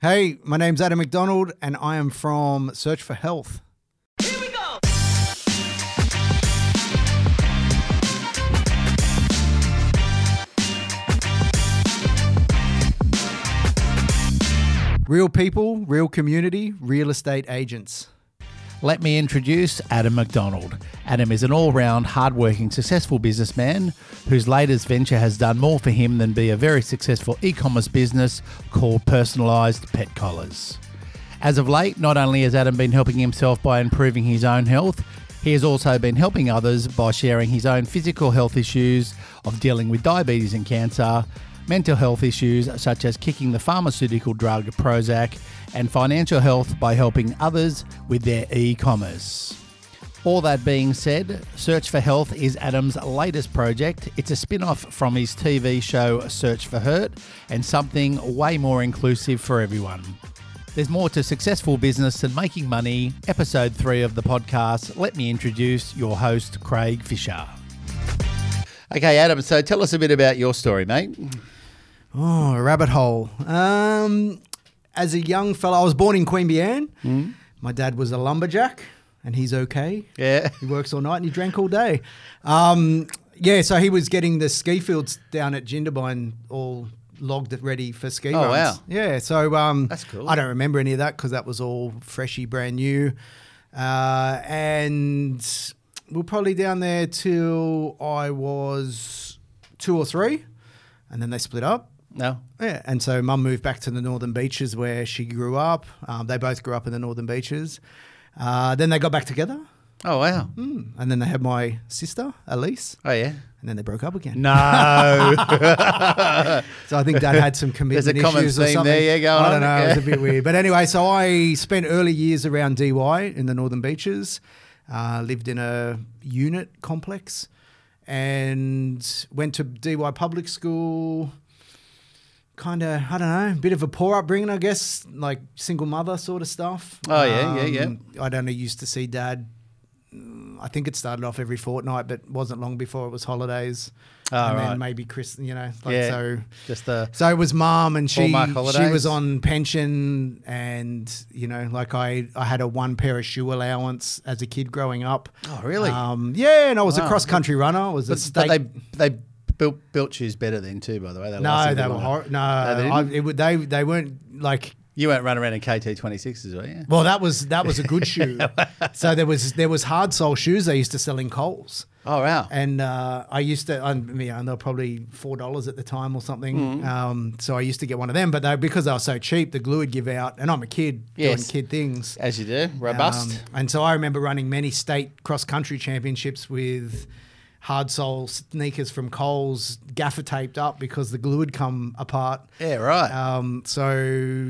Hey, my name's Adam McDonald, and I am from Search for Health. Here we go. Real people, real community, real estate agents. Let me introduce Adam McDonald. Adam is an all round, hardworking, successful businessman whose latest venture has done more for him than be a very successful e commerce business called Personalised Pet Collars. As of late, not only has Adam been helping himself by improving his own health, he has also been helping others by sharing his own physical health issues of dealing with diabetes and cancer, mental health issues such as kicking the pharmaceutical drug Prozac, and financial health by helping others with their e commerce. All that being said, Search for Health is Adam's latest project. It's a spin off from his TV show Search for Hurt and something way more inclusive for everyone. There's more to successful business than making money. Episode 3 of the podcast. Let me introduce your host, Craig Fisher. Okay, Adam, so tell us a bit about your story, mate. Oh, a rabbit hole. Um, as a young fella, I was born in queen Queanbeyan. My dad was a lumberjack, and he's okay. Yeah. He works all night and he drank all day. Um, yeah, so he was getting the ski fields down at Jindabyne all logged and ready for ski Oh, runs. wow. Yeah, so um, That's cool. I don't remember any of that because that was all freshy, brand new. Uh, and we are probably down there till I was two or three, and then they split up. No? Yeah, and so mum moved back to the Northern Beaches where she grew up. Um, they both grew up in the Northern Beaches. Uh, then they got back together, Oh, wow. mm. and then they had my sister Elise, Oh, yeah. and then they broke up again. No. So I think Dad had some commitment There's a common issues or something. there, yeah, going I don't on, know. It was a bit weird, but anyway, so I spent early years around Dee Why in the Northern Beaches. Uh, lived in a unit complex, and went to Dee Why public school. Kind of, I don't know, bit of a poor upbringing, I guess, like single mother sort of stuff. Oh, yeah, yeah, yeah. Um, I'd only used to see dad. mm, I think it started off every fortnight, but wasn't long before it was holidays, Oh, and right. then maybe Chris, you know, like Yeah. so. Just the. So it was mom, and she she was on pension, and you know, like I I had a one pair of shoe allowance as a kid growing up. Oh, really? Um, yeah, and I was a cross country runner. I was a state. but they they built built shoes better then too. By the way, no, they were longer. hor- no. No, they I, it they they weren't like. You weren't running around in KT twenty sixes, were you? Well, that was that was a good shoe. so there was there was hard sole shoes they used to sell in Coles. Oh wow. And uh, I used to, I mean, they were probably four dollars at the time or something. Mm. Um, so I used to get one of them, but they, because they were so cheap, the glue would give out, and I'm a kid Yes. doing kid things. As you do, robust. Um, and so I remember running many state cross country championships with hard sole sneakers from Coles, gaffer taped up because the glue had come apart. yeah, right. Um, so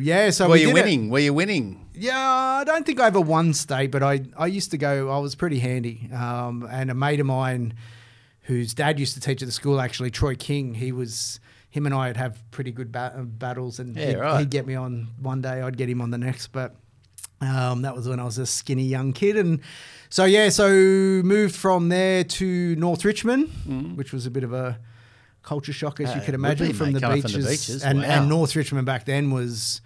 yeah, so Were we you did it. winning? Were you winning? Yeah, I don't think I ever won state, but I, I used to go, I was pretty handy. Um, and a mate of mine whose dad used to teach at the school, actually, Troy King, he was, him and I would have pretty good ba- uh, battles and Yeah, he'd, right. he'd get me on one day, I'd get him on the next. But um, that was when I was a skinny young kid. And so, yeah, so moved from there to North Richmond, which was a bit of a culture shock, as Mm. Uh, you could imagine, be, from, the beaches. from the beaches. And, Wow. and North Richmond back then was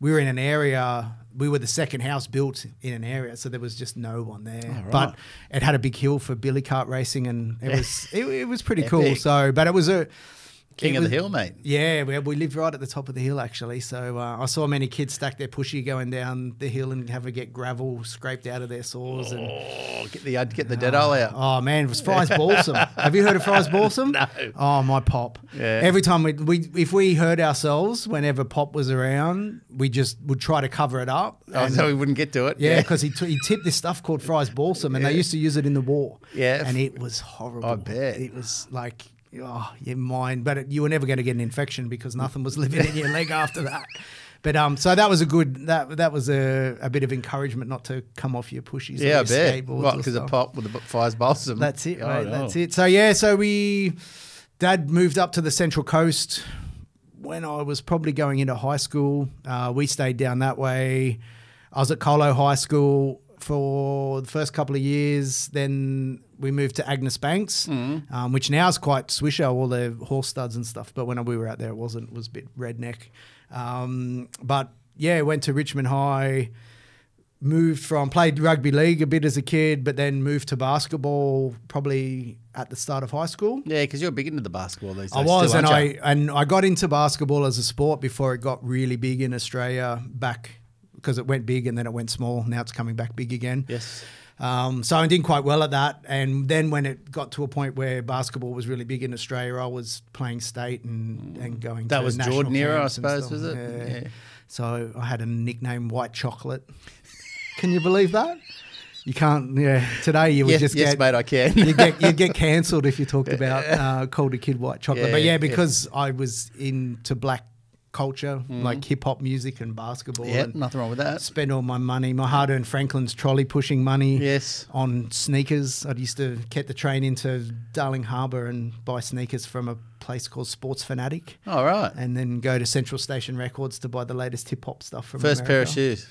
we were in an area we were the second house built in an area so there was just no one there Oh, right. but it had a big hill for billy cart racing and it was it, it was pretty cool so but it was a King it of the hill, mate. yeah, we, we lived right at the top of the hill actually. So uh, I saw many kids stack their pushy going down the hill and have to get gravel scraped out of their saws. And Oh, get the get the dead eye out. oh man, it was Friar's Balsam. have you heard of Friar's Balsam? No. Oh my pop. Yeah. Every time we, we if we hurt ourselves whenever pop was around, we just would try to cover it up. Oh, so we wouldn't get to it. yeah, because he, t- he tipped this stuff called Friar's Balsam, and they used to use it in the war. Yeah. and it was horrible. I bet. it was like oh, your mind, but it, you were never going to get an infection because nothing was living in your leg after that. But um, so that was a good that that was a, a bit of encouragement not to come off your pushies. yeah, I bet. Because of stuff. pop with the Friar's balsam. That's it, Oh, mate. That's it. So yeah, so we, Dad moved up to the Central Coast when I was probably going into high school. Uh, we stayed down that way. I was at Colo High School for the first couple of years. Then we moved to Agnes Banks, um, which now is quite swisher, all the horse studs and stuff. But when we were out there, it wasn't. It was a bit redneck. Um, but yeah, went to Richmond High. Moved from played rugby league a bit as a kid, but then moved to basketball probably at the start of high school. Yeah, because you're big into the basketball these days. I was, still, and I and I got into basketball as a sport before it got really big in Australia back because it went big and then it went small. Now it's coming back big again. Yes. Um, so I did quite well at that. And then when it got to a point where basketball was really big in Australia, I was playing state and, and going That to was Jordan era, I suppose, was it? Yeah. Yeah. So I had a nickname, White Chocolate. Can you believe that? You can't. Yeah. Today you would Yes, just yes, get mate, I can. you get you get cancelled if you talked about uh, called a kid white chocolate. Yeah, but yeah, yeah. because I was into black culture, like hip hop music and basketball, yeah, and nothing wrong with that. spend all my money, my hard earned Franklin's trolley pushing money. Yes. On sneakers, I used to get the train into Darling Harbour and buy sneakers from a place called Sports Fanatic, All right. and then go to Central Station Records to buy the latest hip hop stuff from First pair of shoes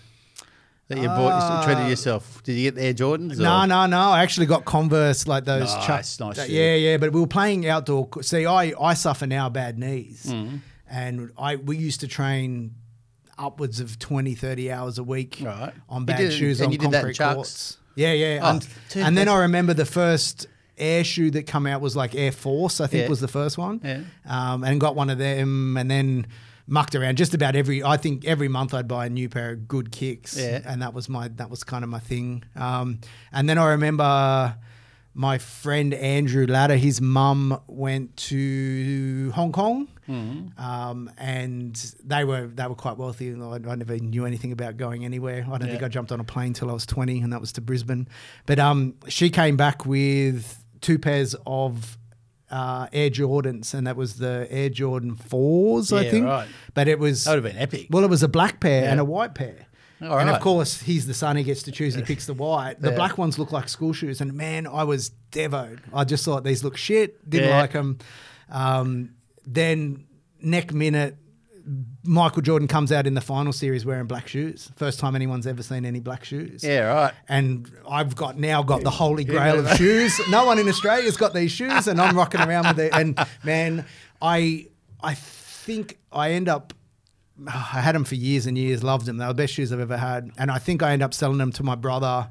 that you bought, you treated Uh, yourself. Did you get the Air Jordans? No, or- no, no. I actually got Converse like those. Nice, chuck- nice that- yeah, yeah. But we were playing outdoor. See, I I suffer now bad knees, Mm. And I we used to train upwards of 20, 30 hours a week Right. on bad did- shoes on you did that in concrete courts. Yeah, yeah. Oh, and, and then I remember the first air shoe that come out was like Air Force. I think Yeah. was the first one. Yeah. Um, and got one of them, and then. Mucked around just about every. I think every month I'd buy a new pair of good kicks, Yeah. and that was my that was kind of my thing. Um, and then I remember my friend Andrew Ladder, his mum went to Hong Kong, Mm-hmm. um, and they were they were quite wealthy. I, I never knew anything about going anywhere. I don't think I jumped on a plane till I was twenty, and that was to Brisbane. But um, she came back with two pairs of. Uh, Air Jordans, and that was the Air Jordan fours, I think. right. But it was That would have been epic. well, it was a black pair Yeah. and a white pair. All and right. of course, he's the son. He gets to choose. He picks the white. The Yeah. black ones look like school shoes. And man, I was devoed. I just thought these look shit. Didn't Yeah. like them. Um, then neck minute, Michael Jordan comes out in the final series wearing black shoes. First time anyone's ever seen any black shoes. yeah, right. And I've got now got the holy grail of shoes. No one in Australia's got these shoes, and I'm rocking around with it. And man, I I think I end up. I had them for years and years. Loved them. They were the best shoes I've ever had. And I think I ended up selling them to my brother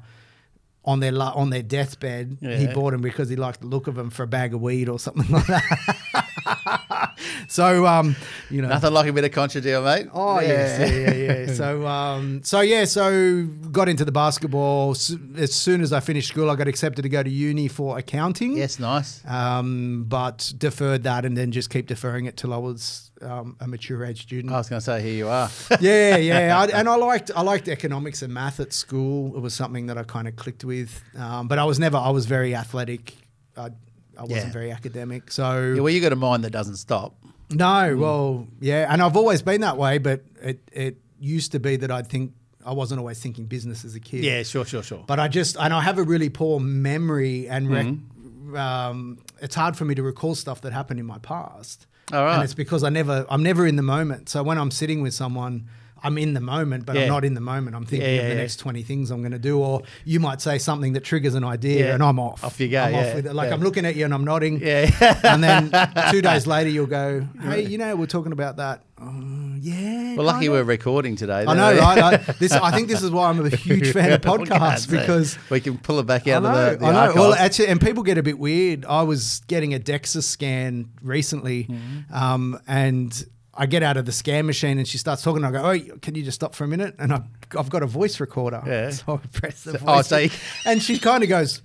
on their on their deathbed. He bought them because he liked the look of them for a bag of weed or something like that. so um, you know, Nothing like a bit of contra deal, mate. Oh yes, yeah, yeah, yeah. so, um, so yeah, so got into the basketball. As soon as I finished school, I got accepted to go to uni for accounting. Yes, nice. Um, but deferred that, and then just keep deferring it till I was um, a mature age student. I was going to say, here you are. yeah, yeah, I, and I liked I liked economics and math at school. It was something that I kind of clicked with. Um, but I was never I was very athletic. I, I wasn't Yeah. very academic. So yeah, well, you got a mind that doesn't stop. no, well, yeah, and I've always been that way, but it it used to be that I'd think I wasn't always thinking business as a kid. Yeah, sure, sure, sure. But I just and I have a really poor memory and rec- Mm-hmm. um, it's hard for me to recall stuff that happened in my past. All right. And it's because I never I'm never in the moment. So when I'm sitting with someone I'm in the moment, but Yeah. I'm not in the moment. I'm thinking Yeah, of the next 20 things I'm going to do. Or you might say something that triggers an idea and I'm off. Off you go, I'm yeah, off with it. Like. I'm looking at you and I'm nodding. Yeah. and then two days later, you'll go, "Hey, you know, we're talking about that." Oh, yeah. Well, lucky kinda." we're recording today. I know, right? I, this, I think this is why I'm a huge fan of podcasts because we can pull it back out know, of the, the I know. archive. Well, actually, and people get a bit weird. I was getting a DEXA scan recently, Mm-hmm. um, and I get out of the scan machine, and she starts talking. And I go, "Oh, can you just stop for a minute?" And I've, I've got a voice recorder, Yeah. so I press the voice, oh, so you- and she kind of goes,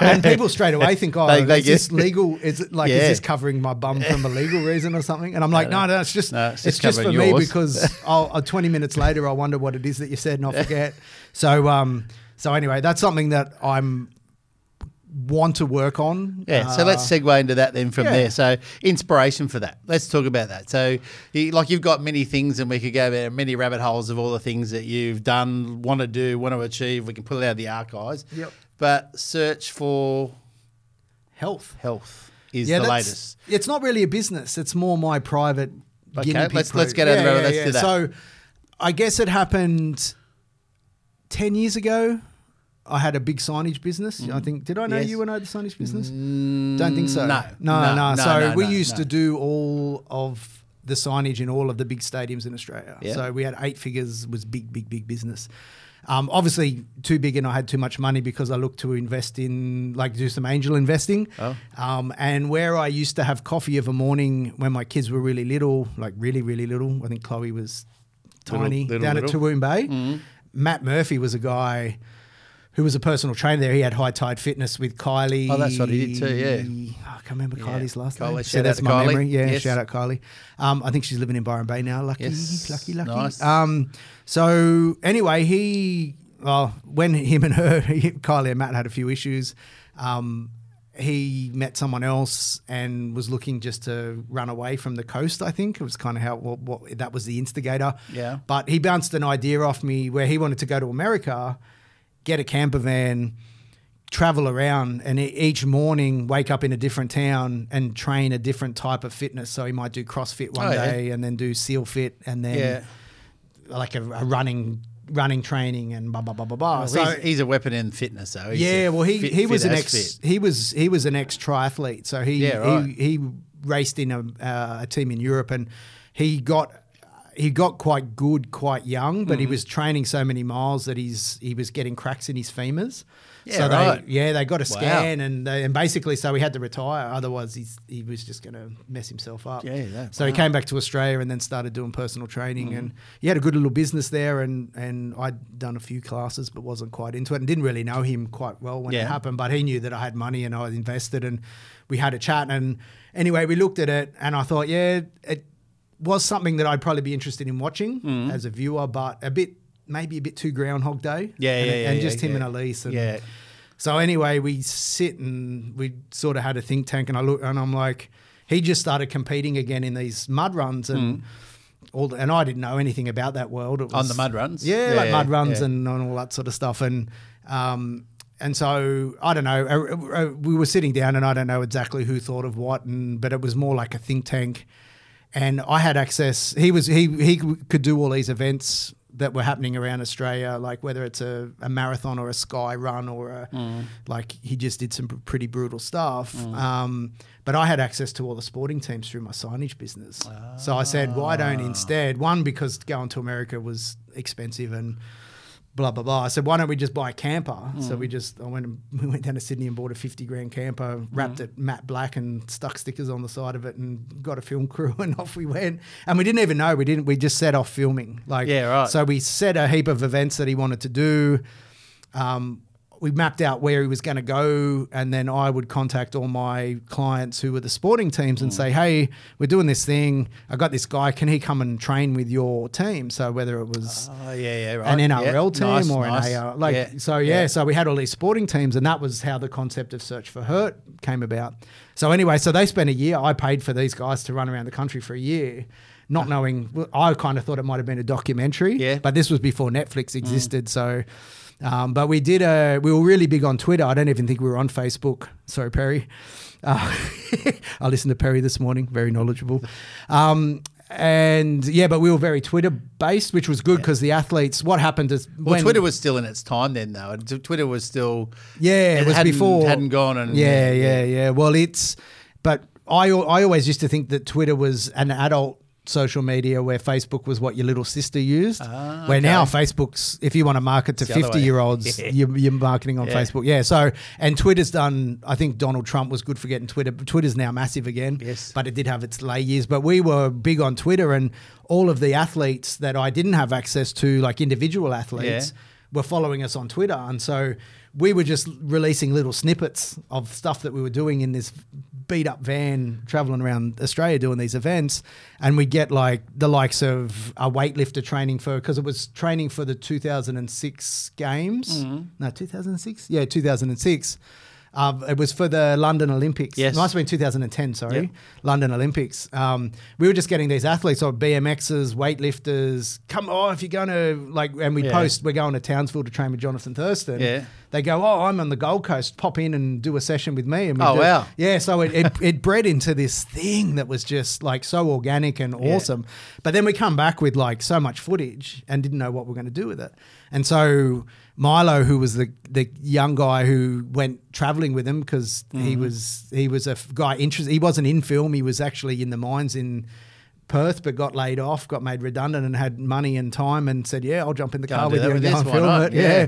and people straight away think, "Oh, They- they is this legal? Is it like Yeah. is this covering my bum from a legal reason or something?" And I'm like, "No, no, it's just No, it's it's, just just for covering me because I'll, uh, 20 minutes later, I wonder what it is that you said, and I forget." So, um, so anyway, that's something that I'm want to work on. Yeah, so Uh, let's segue into that then from yeah. there. So inspiration for that. Let's talk about that. So, you, like you've got many things, and we could go down many rabbit holes of all the things that you've done, want to do, want to achieve. We can pull it out of the archives. Yep. But search for health. health is Yeah, the latest. It's not really a business. It's more my private. Okay, let's- let's get out of the rabbit. Let's do that. So, I guess it happened ten years ago. I had a big signage business. I think. Did I know Mm. Yes. you and I had the signage business? Don't think so. no, no, no, no. no, so no, we used to do all of the signage in all of the big stadiums in Australia. Yeah. So we had eight figures, was big, big, big business. Um, obviously, too big, and I had too much money because I looked to invest in, like, do some angel investing. Oh. Um, and where I used to have coffee of a morning when my kids were really little, like really, really little. I think Chloe was tiny little, down little. at Toowoon Bay. Matt Murphy was a guy who was a personal trainer there. He had high tide fitness with Kylie. Oh, that's what he did too, yeah. I can't remember Yeah. Kylie's last Kylie, name. shout So out that's to my Kylie. memory. Yeah, Yes. shout out Kylie. Um, I think she's living in Byron Bay now. Lucky, Yes. lucky, lucky. Nice. Um, so anyway, he well, when him and her, Kylie and Matt had a few issues. Um, he met someone else and was looking just to run away from the coast. I think it was kind of how what, what that was the instigator. Yeah. But he bounced an idea off me where he wanted to go to America, get a camper van, travel around, and each morning wake up in a different town and train a different type of fitness. So he might do CrossFit one Oh, yeah. day and then do SEAL Fit and then Yeah. like a, a running running training and blah blah blah blah blah. Well, so he's, he's a weapon in fitness, though. He's yeah, well he fit- he was an ex fit. he was he was an ex triathlete. So he Yeah, right. he he raced in a, uh, a team in Europe and he got he got quite good quite young, but he Mm-hmm. was training so many miles that he's he was getting cracks in his femurs. Yeah, so right. they yeah they got a Wow. scan and they, and basically so he had to retire. Otherwise he's he was just going to mess himself up. Yeah, that- so he came back to Australia and then started doing personal training Mm-hmm. and he had a good little business there and and I'd done a few classes but wasn't quite into it and didn't really know him quite well when Yeah. it happened but he knew that I had money and I was invested and we had a chat and anyway we looked at it and I thought yeah it was something that I'd probably be interested in watching as a viewer but a bit maybe a bit too Groundhog Day Yeah, and, yeah, yeah, and yeah, just him yeah. and Elise and Yeah. so anyway, we sit and we sort of had a think tank, and I look and I'm like, he just started competing again in these mud runs and all, the, and I didn't know anything about that world. It Hmm. On the mud runs? yeah, Yeah, like mud runs yeah. and, and all that sort of stuff, and um, and so I don't know. uh, uh, We were sitting down, and I don't know exactly who thought of what, and but it was more like a think tank and I had access. He was he he could do all these events that were happening around Australia, like whether it's a, a marathon or a sky run or a, Mm. like he just did some pretty brutal stuff. Um, but I had access to all the sporting teams through my signage business. So I said, why don't Ah. instead one because going to America was expensive and blah blah blah. I said, why don't we just buy a camper? Mm. So we just I went and we went down to Sydney and bought a fifty grand camper, wrapped Mm. it matte black and stuck stickers on the side of it, and got a film crew and off we went. And we didn't even know we didn't. We just set off filming. Like Yeah, right. So we set a heap of events that he wanted to do. Um, we mapped out where he was going to go, and then I would contact all my clients who were the sporting teams Mm. and say, "Hey, we're doing this thing. I got this guy. Can he come and train with your team?" So whether it was Oh, yeah, yeah, right. an Yeah. NRL team Nice, or nice. an AR. Like Yeah, so, yeah, So we had all these sporting teams, and that was how the concept of Search for Hurt came about. So anyway, so they spent a year. I paid for these guys to run around the country for a year, not knowing. I kind of thought it might have been a documentary. Yeah. But this was before Netflix existed, so. Um, but we did a. We were really big on Twitter. I don't even think we were on Facebook. Sorry, Perry. Uh, I listened to Perry this morning. Very knowledgeable. Um, and yeah, but we were very Twitter based, which was good because the athletes. What happened is Well, when Twitter was still in its time then, though. Twitter was still. Yeah, it, was hadn't- before hadn't gone and yeah, yeah, yeah. Well, it's but I I always used to think that Twitter was an adult social media where Facebook was what your little sister used. Ah, where okay. now Facebook's if you want to market to It's fifty year olds, Yeah. you're, you're marketing on Yeah. Facebook. Yeah. So and Twitter's done. I think Donald Trump was good for getting Twitter. Twitter's now massive again. Yes. But it did have its lay years. But we were big on Twitter and all of the athletes that I didn't have access to, like individual athletes Yeah. were following us on Twitter. And so we were just releasing little snippets of stuff that we were doing in this beat up van traveling around Australia doing these events. And we get like the likes of a weightlifter training for, because it was training for the 2006 games. Mm-hmm. No, 2006? Yeah, 2006. Uh, it was for the London Olympics. Yes. It must have been 2010, sorry. Yep. London Olympics. Um, we were just getting these athletes or BMXers, weightlifters. Come on, if you're going to like, and we Yeah. post, we're going to Townsville to train with Jonathan Thurston. Yeah. They go, oh, I'm on the Gold Coast. Pop in and do a session with me. And we Oh, do- wow. Yeah. So it, it, it bred into this thing that was just like so organic and Yeah. awesome. But then we come back with like so much footage and didn't know what we're going to do with it. And so Milo, who was the the young guy who went traveling with him because he Mm-hmm. was he was a guy interested. He wasn't in film. He was actually in the mines in Perth, but got laid off, got made redundant, and had money and time, and said, "Yeah, I'll jump in the Go car with you and go this, and film not? it." Yeah. Yeah.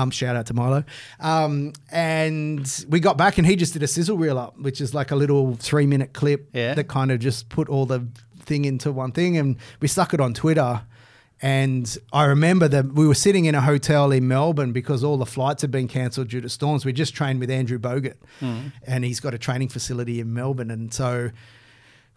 Um, shout out to Milo. Um, and we got back, and he just did a sizzle reel up, which is like a little three minute clip Yeah. that kind of just put all the thing into one thing, and we stuck it on Twitter. And I remember that we were sitting in a hotel in Melbourne because all the flights had been cancelled due to storms. We just trained with Andrew Bogut, hmm. and he's got a training facility in Melbourne. And so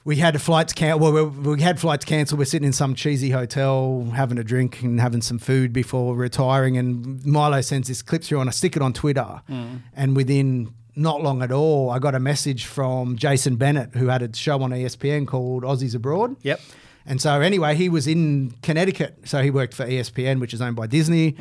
we had a flights can well we, we had flights cancelled. We're sitting in some cheesy hotel having a drink and having some food before retiring. And Milo sends this clip through, and I stick it on Twitter. Hmm. And within not long at all, I got a message from Jason Bennett, who had a show on ESPN called Aussies Abroad. Yep. And so anyway, he was in Connecticut. So he worked for ESPN, which is owned by Disney.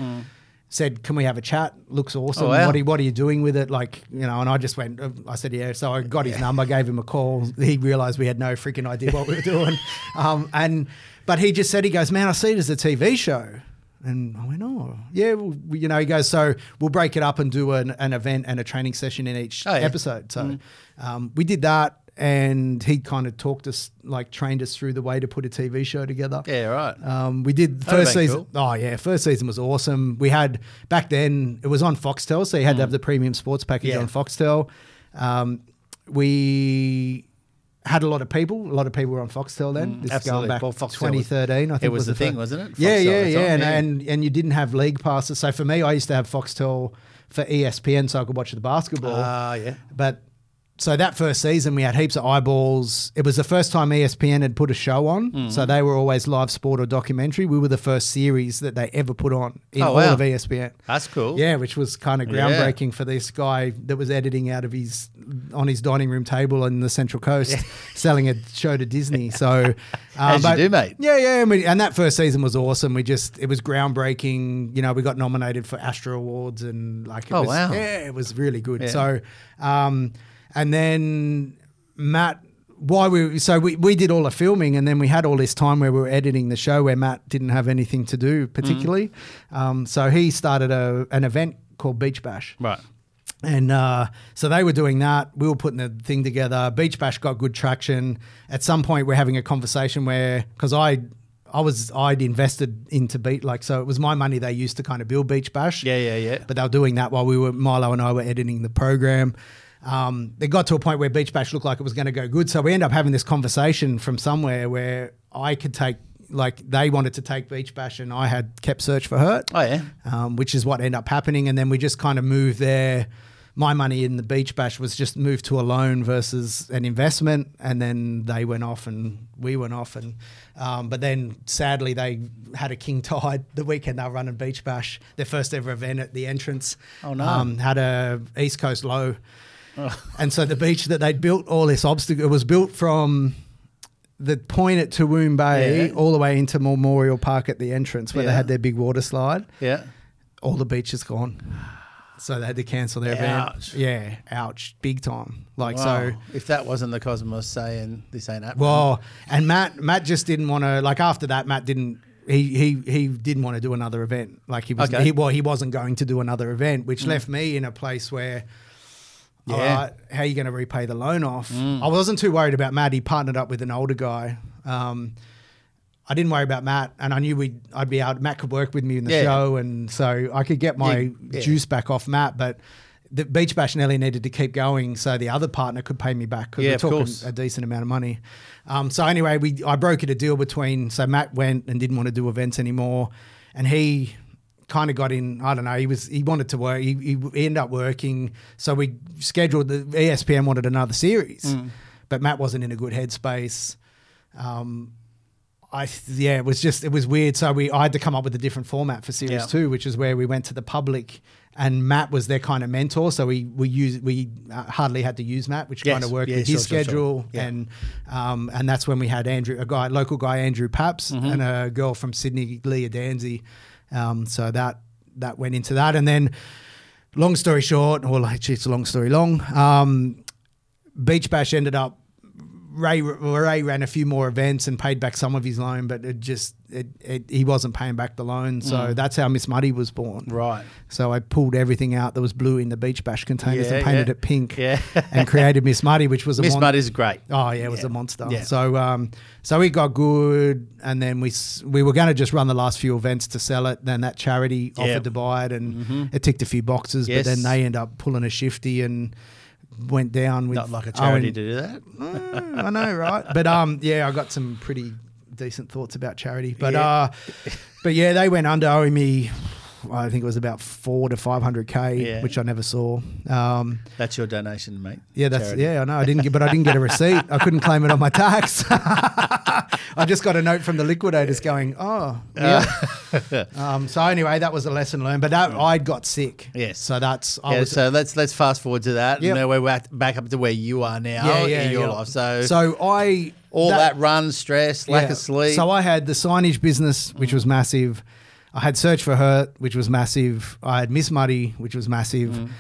Said, "Can we have a chat? Looks awesome. Oh, wow. What are you, what are you doing with it? Like, you know?" And I just went. uh, I said, "Yeah." So I got his number, gave him a call. He realised we had no freaking idea what we were doing. Um, and but he just said, "He goes, man, I see it as a TV show." And I went, "Oh, yeah." Well, you know, he goes, "So we'll break it up and do an, an event and a training session in each Oh, yeah. episode." So um, we did that. And he kind of talked us, like trained us through the way to put a TV show together. Yeah, right. Um, we did the first season. cool. Oh yeah, first season was awesome. We had back then it was on Foxtel, so you had to have the premium sports package Mm. Yeah. on Foxtel. Um, we had a lot of people. A lot of people were on Foxtel then. this Mm, absolutely. going back Well, Foxtel was- 2013. I think it was the thing, fir- wasn't it? Yeah, Foxtel yeah, the yeah. time, And, yeah. and and you didn't have league passes. So for me, I used to have Foxtel for ESPN, so I could watch the basketball. Ah, yeah. But so that first season, we had heaps of eyeballs. It was the first time ESPN had put a show on. Mm. So they were always live sport or documentary. We were the first series that they ever put on in Oh, all wow. of ESPN. That's cool. Yeah, which was kind of Yeah. groundbreaking for this guy that was editing out of his on his dining room table in the Central Coast, selling a show to Disney. So, uh, As you do, mate. Yeah, yeah, and, we, and that first season was awesome. We just it was groundbreaking. You know, we got nominated for ASTRA Awards and like, it Oh, was, wow. yeah, it was really good. Yeah. So, um, and then Matt. Why we so we, we did all the filming and then we had all this time where we were editing the show where Matt didn't have anything to do particularly, um, so he started a an event called Beach Bash, Right. and uh, so they were doing that. We were putting the thing together. Beach Bash got good traction. At some point, we're having a conversation where, because I, I was, I'd invested into Beach, like, so it was my money they used to kind of build Beach Bash. Yeah, yeah, yeah. But they were doing that while we were, Milo and I were editing the program. Um, it got to a point where Beach Bash looked like it was going to go good. So we end up having this conversation from somewhere where I could take, like, they wanted to take Beach Bash and I had kept search for hurt Oh, yeah. um, which is what ended up happening. And then we just kind of moved there. My money in the beach bash was just moved to a loan versus an investment, and then they went off and we went off. And um, but then sadly they had a king tide the weekend they were running beach bash, their first ever event at the entrance. Oh, no. Um, had a east coast low, and so the beach that they'd built all this obstacle it was built from. The point at Toowoon Bay Yeah. all the way into Memorial Park at the entrance where they had their big water slide Yeah. all the beach is gone. So they had to cancel their Ouch. event. Yeah, ouch, big time. Like Wow. so. if that wasn't the Cosmos saying this ain't happening. Well, and Matt, Matt just didn't want to. Like after that, Matt didn't. He he he didn't want to do another event. Like he was. Okay. He, well, he wasn't going to do another event, which mm. left me in a place where. Yeah. All right, how are you going to repay the loan off? I wasn't too worried about Matt. He partnered up with an older guy. Um, I didn't worry about Matt, and I knew we'd I'd be out. Matt could work with me in the Yeah. show, and so I could get my Yeah, yeah. juice back off Matt. But the Beach Bash Nelly needed to keep going, so the other partner could pay me back because Yeah, we're talking course. a decent amount of money. Um, so anyway, we I brokered a deal between. So Matt went and didn't want to do events anymore, and he kind of got in. I don't know. He was he wanted to work. He, he, ended up working. So we scheduled the ESPN wanted another series, Mm. but Matt wasn't in a good headspace. Um, I yeah, it was just it was weird. So we I had to come up with a different format for series Yeah. two, which is where we went to the public, and Matt was their kind of mentor. So we we use we uh, hardly had to use Matt, which Yes. kind of worked Yeah, with sure, his sure, sure. schedule, Yeah. and um, and that's when we had Andrew, a guy, local guy Andrew Paps, Mm-hmm. and a girl from Sydney, Leah Danzy. Um, so that that went into that, and then long story short, or actually it's a long story long. Um, Beach Bash ended up Ray Ray ran a few more events and paid back some of his loan, but it just it, it he wasn't paying back the loan. So that's how Miss Muddy was born. Mm. Right. So I pulled everything out that was blue in the beach bash containers Yeah, and painted yeah. it pink. Yeah. and created Miss Muddy, which was a Miss mon- Muddy's great. Oh yeah, it was a monster. Yeah. So um, so we got good, and then we we were going to just run the last few events to sell it. Then that charity. Mm-hmm. offered to buy it, and it ticked a few boxes. Yes. But then they end up pulling a shifty and went down with Not like a charity Owen- to do that. Mm, I know, right? But um, yeah, I got some pretty decent thoughts about charity. But Yeah. uh, but yeah, they went under owing me. I think it was about four to five hundred k, Yeah. which I never saw. Um, That's your donation, mate. yeah, that's Charity. yeah. I know. I didn't get, but I didn't get a receipt. I couldn't claim it on my tax. I just got a note from the liquidators going, "Oh, yeah." um, so anyway, that was a lesson learned. But that I got sick. Yes. So that's I Yeah, was. so let's let's fast forward to that. Now we're back, back up to where you are now yeah, yeah, in your yeah. life. So, so I all that, run, stress, lack yeah. of sleep. So I had the signage business, which was massive. I had Search for Hurt, which was massive. I had Miss Muddy, which was massive. Mm.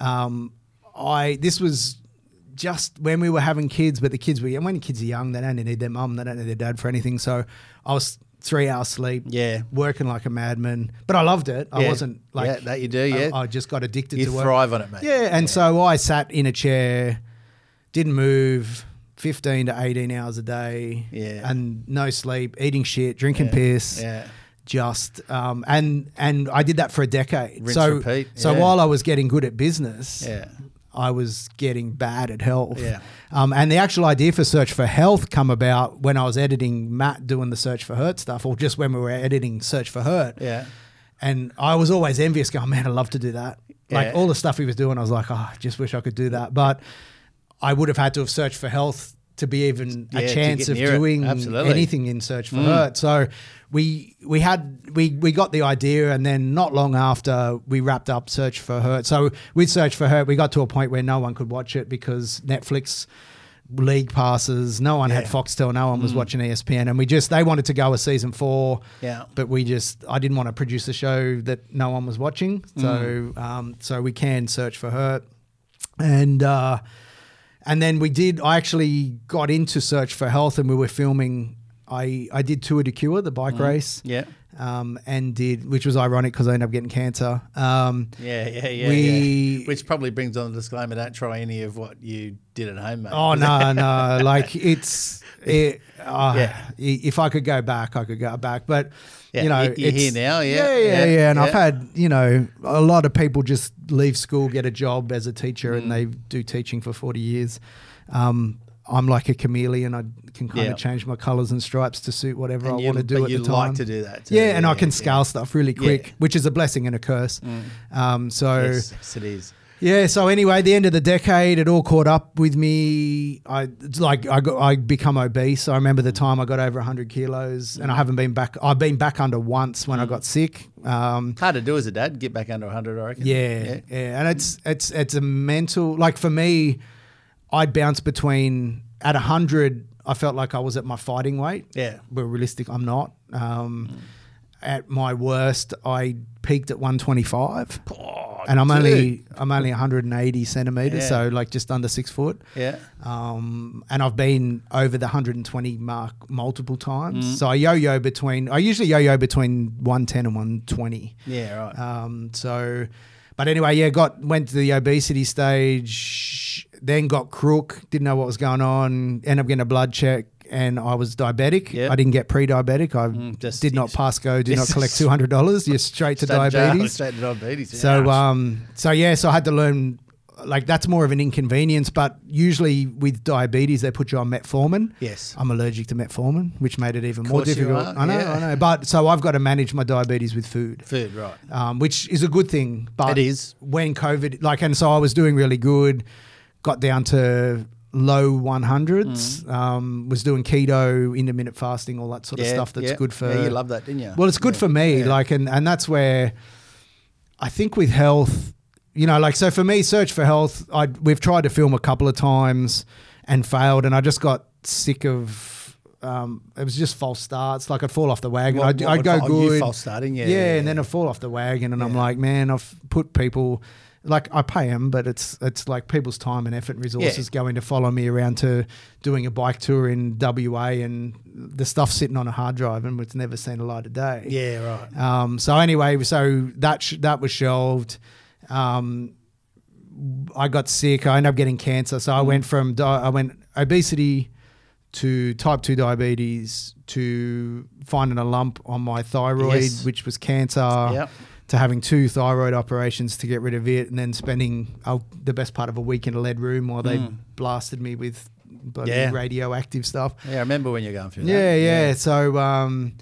Um, I this was just when we were having kids, but the kids were and when kids are young, they don't need their mum, they don't need their dad for anything. So I was three hours sleep, Yeah. working like a madman. But I loved it. I Yeah. wasn't like Yeah, that you do, yeah. I, I just got addicted you to work. thrive on it, mate. Yeah, and so I sat in a chair, didn't move, fifteen to eighteen hours a day, Yeah. and no sleep, eating shit, drinking Yeah, piss, yeah. just um, and and I did that for a decade. Rinse, so repeat, so yeah. while I was getting good at business, Yeah. I was getting bad at health. Yeah. Um, and the actual idea for Search for Health come about when I was editing Matt doing the Search for Hurt stuff, or just when we were editing Search for Hurt. Yeah. And I was always envious, going, man, I'd love to do that. Like Yeah. all the stuff he was doing, I was like, oh, I just wish I could do that. But I would have had to have searched for health to be even Yeah, a chance of doing anything in Search for Mm. Hurt. So we we had we we got the idea, and then not long after we wrapped up Search for Hurt. So with Search for Hurt, we got to a point where no one could watch it because Netflix league passes. No one had Yeah. Foxtel. No one was watching E ESPN, and we just they wanted to go a season four. Yeah. But we just I didn't want to produce a show that no one was watching. So Mm. um, so we can search for her, and uh, and then we did. I actually got into Search for Health, and we were filming. I I did Tour de Cure, the bike race. Mm. Yeah. Um, and did which was ironic because I ended up getting cancer. Um, Yeah, yeah, yeah, We- yeah. Which probably brings on the disclaimer: don't try any of what you did at home, mate. Oh no, no! Like it's it. Uh, Yeah. If I could go back, I could go back. But Yeah, you know, you- you're here now, yeah, yeah, yeah, yeah, yeah. And I've had you know a lot of people just leave school, get a job as a teacher, Mm. and they do teaching for forty years. Um, I'm like a chameleon. I can kind Yeah. of change my colors and stripes to suit whatever And I want to do but at you the like to do that too, Yeah, and I can yeah. scale stuff really quick, Yeah. which is a blessing and a curse. Um, so. Yes, yes, it is. Yeah. So anyway, the end of the decade, it all caught up with me. I it's like I got I become obese. I remember the time I got over hundred kilos, and I haven't been back. I've been back under once when I got sick. Um, Hard to do as a dad. Get back under 100, I reckon. yeah, yeah, and it's it's it's a mental like for me, I'd bounce between at hundred. I felt like I was at my fighting weight. Yeah. but realistic, I'm not. Um, At my worst, I peaked at 125 Oh, and I'm dude. only I'm only 180 centimeters, Yeah. so like just under six foot. Yeah. Um, and I've been over the 120 mark multiple times. Mm. So I yo-yo between I usually yo-yo between 110 and 120. Yeah, right. Um, so, but anyway, yeah, got went to the obesity stage, then got crook, didn't know what was going on, ended up getting a blood check. And I was diabetic. Yep. I didn't get pre-diabetic. I Mm, just- did not pass go. Did not collect two hundred dollars. You're straight to Straight jail, diabetes. Straight to diabetes. So um so yeah, so I had to learn like that's more of an inconvenience, but usually with diabetes they put you on metformin. Yes. I'm allergic to metformin, which made it even more difficult. I know, yeah. I know. But so I've got to manage my diabetes with food. Food, right. Um, which is a good thing. But It is. when COVID like and so I was doing really good, got down to low 100s, Mm. um, was doing keto, intermittent fasting, all that sort of stuff that's yeah. good for Yeah, you love that, didn't you? well, it's good Yeah. for me, Yeah. like, and and that's where I think with health, you know, like, so for me, search for health, I we've tried to film a couple of times and failed, and I just got sick of. Um, it was just false starts. Like I'd fall off the wagon. What- I'd, what I'd go fall- good. false starting, yeah, yeah, yeah, and then. I'd fall off the wagon, and I'm like, man, I've put people. like I pay them, but it's it's like people's time and effort and resources going to follow me around to doing a bike tour in WA, and the stuff sitting on a hard drive and it's never seen a light of day. Yeah, right. Um, so anyway, so that sh- that was shelved. Um, I got sick. I ended up getting cancer. So I Mm. went from di- I went obesity to type two diabetes to finding a lump on my thyroid, Yes. which was cancer. Yep. To having two thyroid operations to get rid of it, and then spending uh, the best part of a week in a lead room while they Mm. blasted me with Yeah. radioactive stuff. Yeah, I remember when you're going through that. Yeah, yeah. So, um,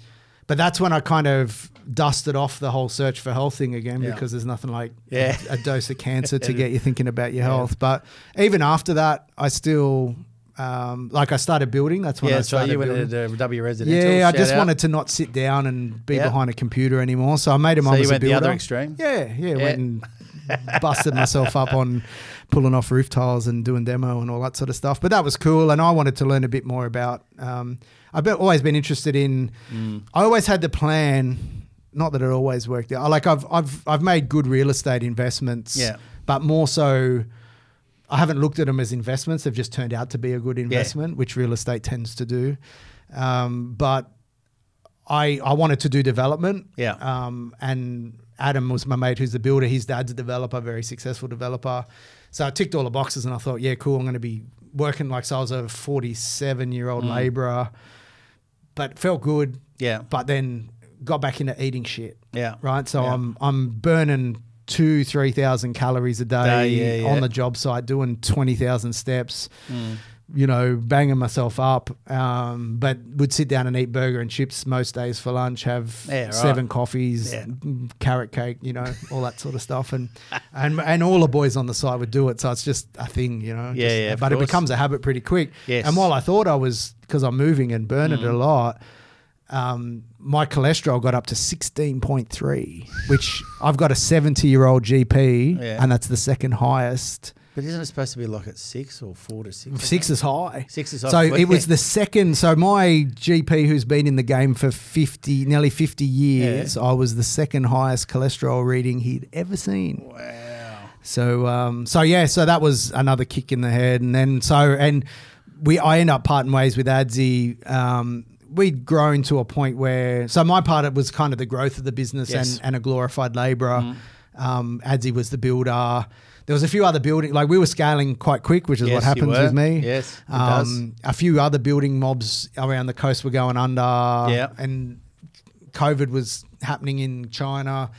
but that's when I kind of dusted off the whole search for health thing again Yeah. because there's nothing like Yeah. a, a dose of cancer to get you thinking about your health. But even after that, I still. Um, like I started building. That's when Yeah, I started you went building. into W Residential. Yeah, I just out. wanted to not sit down and be Yeah. behind a computer anymore. So I made a So you a went the other extreme? Yeah, yeah, Yeah. Went and busted myself up on pulling off roof tiles and doing demo and all that sort of stuff. But that was cool, and I wanted to learn a bit more about. Um, I've always been interested in. Mm. I always had the plan. Not that it always worked out. Like I've I've I've made good real estate investments. Yeah. But more so, I haven't looked at them as investments. They've just turned out to be a good investment, which real estate tends to do. Um, but I I wanted to do development. Yeah. Um, and Adam was my mate who's the builder. His dad's a developer, very successful developer. So I ticked all the boxes and I thought, yeah, cool. I'm going to be working like so I was a 47 year old Mm. laborer, but felt good. Yeah. But then got back into eating shit. Yeah. Right. So Yeah. I'm I'm burning two three thousand calories a day yeah, on the job site, doing twenty thousand steps Mm. you know, banging myself up. Um, but would sit down and eat burger and chips most days for lunch, have right. seven coffees, mm, carrot cake, you know, all that sort of stuff. And, and and all the boys on the site would do it. So it's just a thing, you know. Yeah, just- yeah, But it becomes a habit pretty quick. Yes. Mm. And while I thought I was, because I'm moving and burning it a lot, um, my cholesterol got up to 16.3, which I've got a 70 year old GP, Yeah. and that's the second highest. But isn't it supposed to be like at six or four to six? Six is high. Six is high. So it was the second. So my GP, who's been in the game for fifty, nearly fifty years, I was the second highest cholesterol reading he'd ever seen. Wow. So, um, so yeah, so that was another kick in the head, and then so and we, I end up parting ways with Adzi. Um, we'd grown to a point where, so my part it was kind of the growth of the business Yes. and, and a glorified labourer. Um, Adzi was the builder. There was a few other building, like we were scaling quite quick, which is Yes, what happens with me. Yes. Um, a few other building mobs around the coast were going under. Yeah. And COVID was happening in China.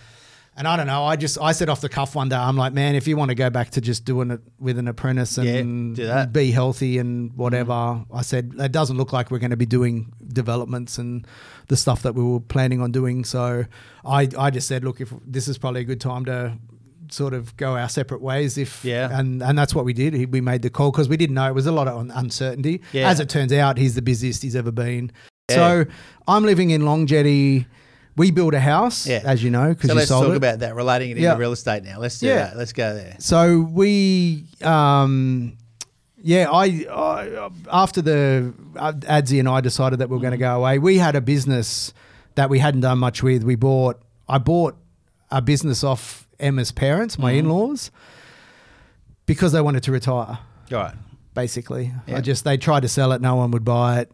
And I don't know. I just I said off the cuff one day, I'm like, man, if you want to go back to just doing it with an apprentice and Yeah. Mm. be healthy and whatever, I said it doesn't look like we're going to be doing developments and the stuff that we were planning on doing. So I I just said, look, if this is probably a good time to sort of go our separate ways if Yeah. and and that's what we did we made the call because we didn't know it was a lot of uncertainty Yeah. as it turns out he's the busiest he's ever been Yeah. so i'm living in long jetty we built a house Yeah. as you know because So you let's sold talk it about that, relating it Yeah. into real estate now. Let's do Yeah. that. Let's go there. so we um yeah i, I after the uh, adzi and i decided that we were going to go away we had a business that we hadn't done much with we bought i bought a business off emma's parents my in-laws because they wanted to retire All right. basically. Yeah. I just they tried to sell it, no one would buy it.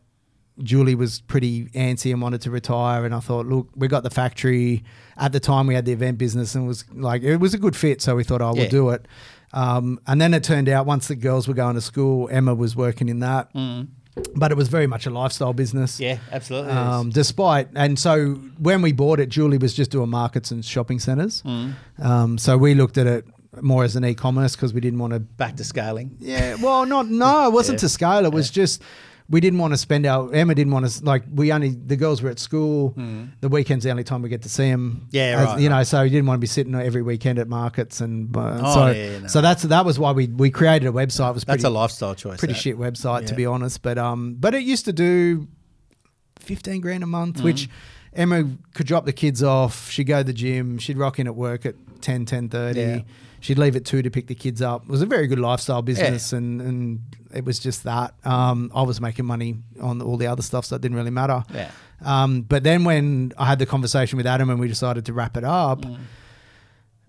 Julie was pretty antsy and wanted to retire, and I thought, look, we got the factory. At the time, we had the event business, and it was like it was a good fit, so we thought, oh, Yeah. we'll do it. Um, and then it turned out once the girls were going to school, Emma was working in that, but it was very much a lifestyle business. Mm. Yeah, absolutely. Um, despite and so when we bought it, Julie was just doing markets and shopping centers. Mm. Um, so we looked at it more as an e-commerce because we didn't want to Back to scaling. yeah, well, not no, it wasn't Yeah. to scale. It was just we didn't want to spend our Emma didn't want to like we only the girls were at school. The weekend's the only time we get to see them. Mm. Yeah, right, You know, so you didn't want to be sitting every weekend at markets and uh, Oh, so yeah, yeah, no. so that's that was why we we created a website. It was That's a lifestyle choice. pretty that. shit website to be honest, but um but it used to do fifteen grand a month, Mm. which Emma could drop the kids off. She'd go to the gym. She'd rock in at work at 10, 10.30. Yeah. She'd leave at two to pick the kids up. It was a very good lifestyle business, and, and it was just that. Um, I was making money on all the other stuff, so it didn't really matter. Yeah. Um, but then when I had the conversation with Adam and we decided to wrap it up,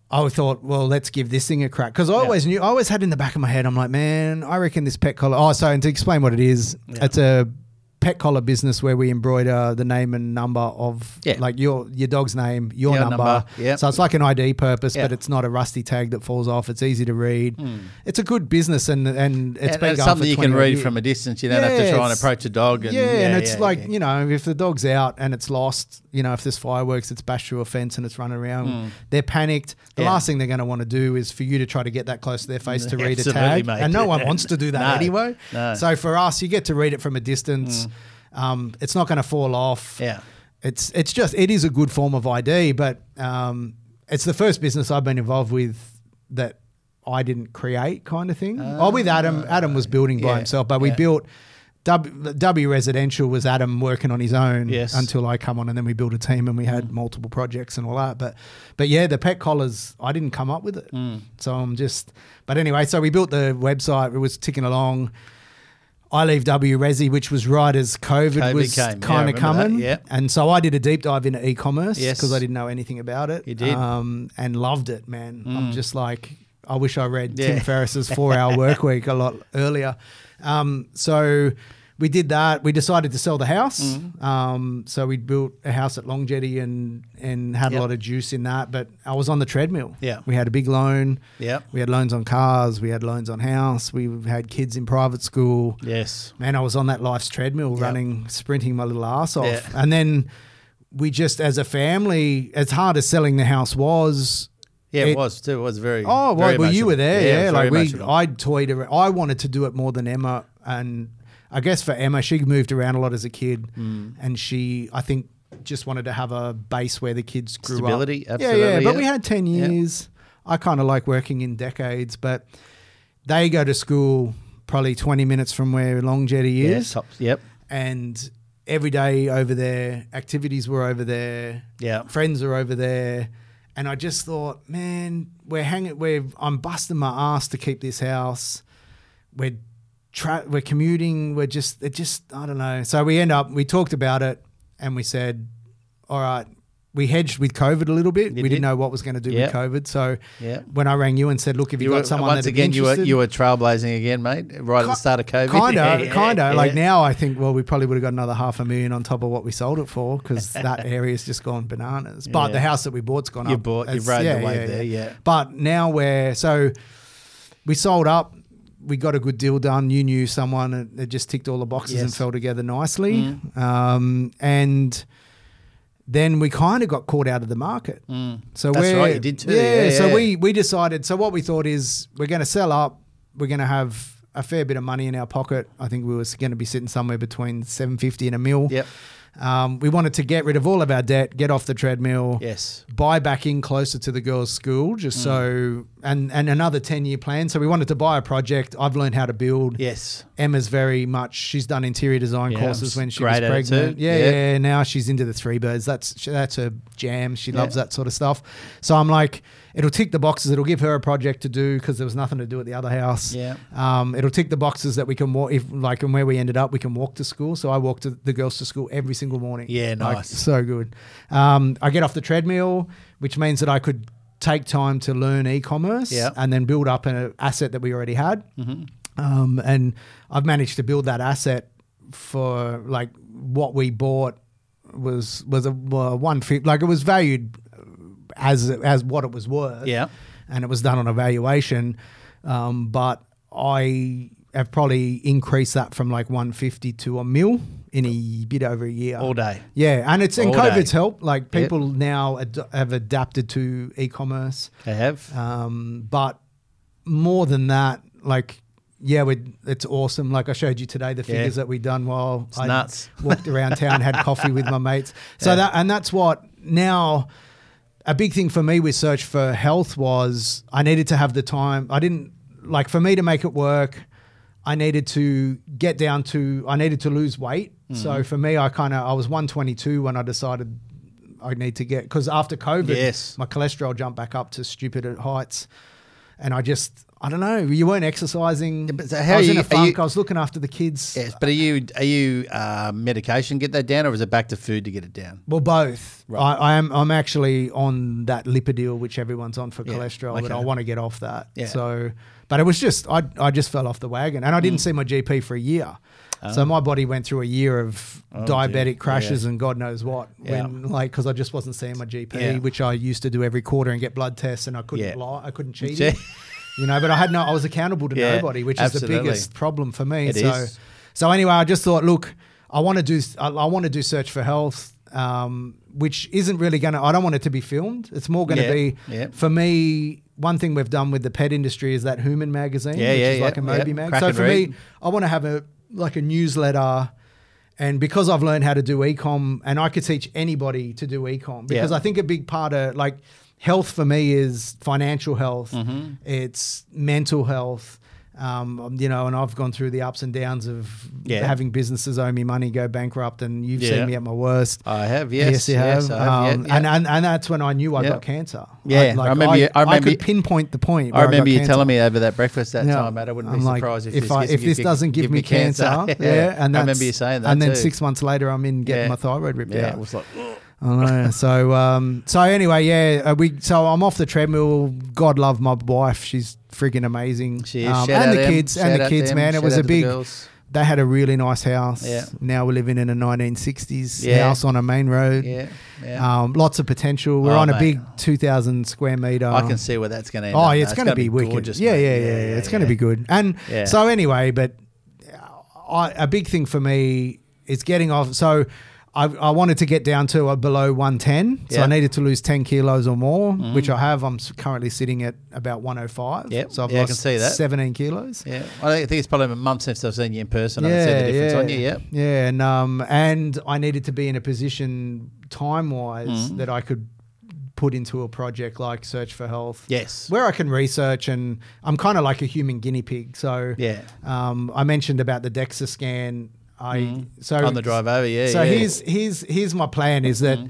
I thought, well, let's give this thing a crack because I always knew, I always had in the back of my head, I'm like, man, I reckon this pet collar. Oh, so and to explain what it is, Yeah. it's a pet collar business where we embroider the name and number of Yeah. like your your dog's name, your, Your number. number, yep. So it's like an ID purpose, Yeah. but it's not a rusty tag that falls off. It's easy to read. It's a good business and and it's and been it's something you can read years. from a distance. You don't have to try and approach a dog. And, yeah, and it's yeah, like yeah. you know, if the dog's out and it's lost, you know, if there's fireworks, it's bashed through a fence and it's running around. They're panicked. The Hmm. Yeah. last thing they're going to want to do is for you to try to get that close to their face to read a Absolutely, tag, mate. and no one wants to do that No, anyway. no. So for us, you get to read it from a distance. Um, it's not going to fall off. Yeah. It's it's just it is a good form of ID, but um, it's the first business I've been involved with that I didn't create, kind of thing. oh, with Adam, Adam was building by yeah, himself, but we yeah. built. W, w Residential was Adam working on his own Yes. until I come on, and then we built a team and we had multiple projects and all that. But, but yeah, the pet collars, I didn't come up with it, so I'm just. But anyway, so we built the website. It was ticking along. I leave W Resi, which was right as COVID, COVID was. Yeah, kind of that, coming. yeah. And so I did a deep dive into e-commerce Yes. because I didn't know anything about it. You did. Mm. um, and loved it, man. I'm just like, I wish I read Yeah. Tim Ferriss's Four Hour Work Week a lot earlier. Um, so we did that. We decided to sell the house. Mm. Um, so we built a house at Long Jetty and and had Yep. a lot of juice in that. But I was on the treadmill. Yeah. we had a big loan. Yeah, We had loans on cars. We had loans on house. We had kids in private school. Yes. Man, I was on that life's treadmill Yep. running, sprinting my little ass off. Yeah. And then we just, as a family, as hard as selling the house was. Yeah, it, It- was too. It was very. Oh, very well, well you were there. it Yeah. Like we. I toyed around. I wanted to do it more than Emma. And I guess for Emma, she moved around a lot as a kid. Mm. And she, I think, just wanted to have a base where the kids grew Stability, up. Yeah, absolutely, yeah. But yeah. we had 10 Yeah. years. I kind of like working in decades, but they go to school probably 20 minutes from where Long Jetty yeah, is yep. and every day over there, activities were over there, Yeah. friends are over there, and I just thought, man, we're hanging, we're I'm busting my ass to keep this house. We're tra- we're commuting, we're just it just I don't know. So we end up we talked about it and we said, all right. We hedged with COVID a little bit. You we did. didn't know what was going to do Yeah. with COVID. So Yeah. when I rang you and said, "Look, have you, You got someone once again, you were you were trailblazing again, mate. Right at the start of COVID. Kind of, Yeah, kind of. yeah. Like now, I think well, we probably would have got another half a million on top of what we sold it for because that area's just gone bananas. But Yeah. the house that we bought's gone You up. You bought- you rode the wave there, yeah. But now we're so we sold up. We got a good deal done. You knew someone. It, it just ticked all the boxes and fell together nicely. Mm. Um, and then we kind of got caught out of the market. Mm. So That's we're, right, you did too. Yeah, Yeah, so yeah. we we decided. So what we thought is we're going to sell up. We're going to have a fair bit of money in our pocket. I think we were going to be sitting somewhere between seven fifty and a mil. Yep. Um, we wanted to get rid of all of our debt, get off the treadmill, Yes. buy back in closer to the girls' school, just Mm. so and and another ten year plan. So we wanted to buy a project. I've learned how to build. Yes. Emma's very much. She's done interior design Yeah, courses when she was great at it too. pregnant. Yeah, Yeah. yeah, Now she's into the three birds. That's that's her jam. She loves Yeah. that sort of stuff. So I'm like, it'll tick the boxes. It'll give her a project to do because there was nothing to do at the other house. Yeah. Um, it'll tick the boxes that we can walk. If like and where we ended up, we can walk to school. So I walk to the girls to school every single morning. Yeah, Like, nice. so good. Um, I get off the treadmill, which means that I could take time to learn e-commerce Yeah. and then build up an asset that we already had. Um, and I've managed to build that asset for like what we bought was was a well, one fifty. Like it was valued as as what it was worth. Yeah. and it was done on evaluation. Um, but I have probably increased that from like one fifty to a mil in a bit over a year. All day. Yeah, and it's in COVID's day. helped. Like Yep. people now ad- have adapted to e-commerce. They have. Um, but more than that, like, yeah, it's awesome. Like I showed you today, the Yeah. figures that we done while It's I nuts. walked around town, had coffee with my mates. So Yeah. that and that's what now. A big thing for me with search for health was I needed to have the time. I didn't like for me to make it work. I needed to get down to. I needed to lose weight. Mm-hmm. So for me, I kind of I was 122 when I decided I need to get because after COVID, Yes. my cholesterol jumped back up to stupid heights, and I just I don't know. You weren't exercising. but so how I was are in you- a funk. you- I was looking after the kids. Yes, but are you are you uh, medication get that down, or is it back to food to get it down? Well, both. Right. I, I am. I'm actually on that lipidil, which everyone's on for Yeah, cholesterol, but. I want to get off that. Yeah. So, but it was just I. I just fell off the wagon, and I didn't see my GP for a year. So my body went through a year of Mm. Oh, diabetic crashes and God knows what. Yeah. When like because I just wasn't seeing my GP, Yeah. which I used to do every quarter and get blood tests, and I couldn't Yeah. lie. I couldn't cheat. You know, but I had no. I was accountable to Yeah, nobody, which is the biggest problem for me. It so, is. so anyway, I just thought, look, I want to do, I, I want to do search for health, um, which isn't really going to. I don't want it to be filmed. It's more going to Yeah, be yeah. for me. One thing we've done with the pet industry is that Human magazine, Yeah, which yeah, is like a Moby mag. Crack So for read. me, I want to have a like a newsletter. And because I've learned how to do ecom, and I could teach anybody to do ecom, because. I think a big part of like health for me is financial health, Mm-hmm. it's mental health, um, you know, and I've gone through the ups and downs of Yeah. having businesses owe me money, go bankrupt, and you've Yeah. seen me at my worst. I have, yes, you have. yes, I have, Um, yeah, yeah. And, and and that's when I knew I Yeah. got cancer. Yeah, I remember you- I remember could you- pinpoint the point. I remember you cancer. telling me over that breakfast that Yeah. time, mate. I wouldn't I'm be like, surprised if, if, this, I, if this doesn't give, me cancer, yeah, and I remember you saying that and then too. six months later, I'm in getting Yeah. my thyroid ripped Yeah, out. it was like, I know. so um, so anyway, yeah, uh, we so I'm off the treadmill. God love my wife; she's freaking amazing. she is. Um, Shout and out the them. kids, Shout and the kids, them. man. It was a to the big. girls. They had a really nice house. Yeah. Now we're living in a 1960s Yeah. house on a main road. Yeah, yeah. Um, lots of potential. We're Oh, on a big 2,000 square meter. I can see where that's going to end. Oh, up. it's That's going to gonna be wicked. gorgeous, yeah, yeah, yeah, yeah. It's going to be good. And Yeah. so anyway, but I, a big thing for me is getting off. So I, I wanted to get down to a below 110. So Yeah. I needed to lose 10 kilos or more, Mhm. which I have. I'm currently sitting at about 105. Yep. So I've Yeah, I lost can see that. 17 kilos. Yeah, I think it's probably a month since I've seen you in person. I can see the difference on you. Yeah, Yeah, and um, and I needed to be in a position time wise Mhm. that I could put into a project like Search for Health, yes, where I can research, and I'm kind of like a human guinea pig. So yeah. um, I mentioned about the DEXA scan. I Mhm. so on the drive over. Yeah. So yeah. here's here's here's my plan is that. Mhm.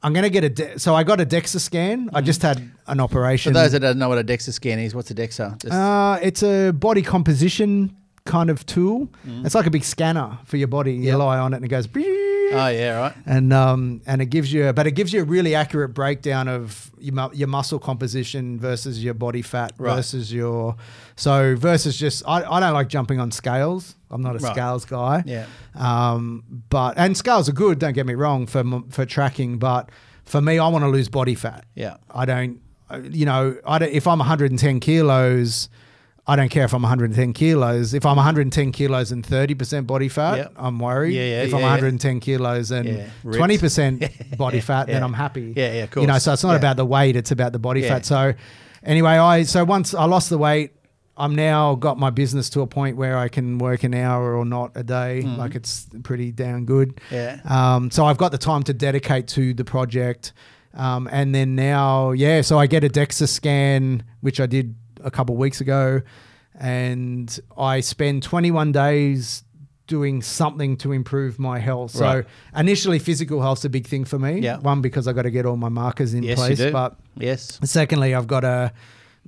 I'm gonna get a de- so I got a DEXA scan. I just had an operation. For those that don't know what a DEXA scan is, what's a DEXA? Just, Uh, it's a body composition kind of tool. Mhm. It's like a big scanner for your body. You Yep. lie on it and it goes. Oh yeah, right. And um and it gives you, but it gives you a really accurate breakdown of your your muscle composition versus your body fat Right. versus your so versus just I, I don't like jumping on scales. I'm not a Right. scales guy. Yeah, Um, but and scales are good. Don't get me wrong for for tracking, but for me, I want to lose body fat. yeah, I don't, uh, you know, I don't, if I'm 110 kilos, I don't care if I'm 110 kilos. If I'm 110 kilos and 30% body fat, Yep. I'm worried. Yeah, yeah, if I'm yeah, yeah. 110 kilos and Yeah, 20% body fat, then I'm happy. Yeah, yeah, of course. You know, so it's not about the weight; it's about the body fat. So, anyway, I so once I lost the weight, I'm now got my business to a point where I can work an hour or not a day. Mhm. Like it's pretty damn good. yeah. Um, so I've got the time to dedicate to the project. Um, and then now, yeah, so I get a DEXA scan, which I did a couple of weeks ago. And I spend 21 days doing something to improve my health. So Right. initially, physical health's a big thing for me. Yeah. One, because I got to get all my markers in Yes, you place. do. But Yes. secondly, I've got to,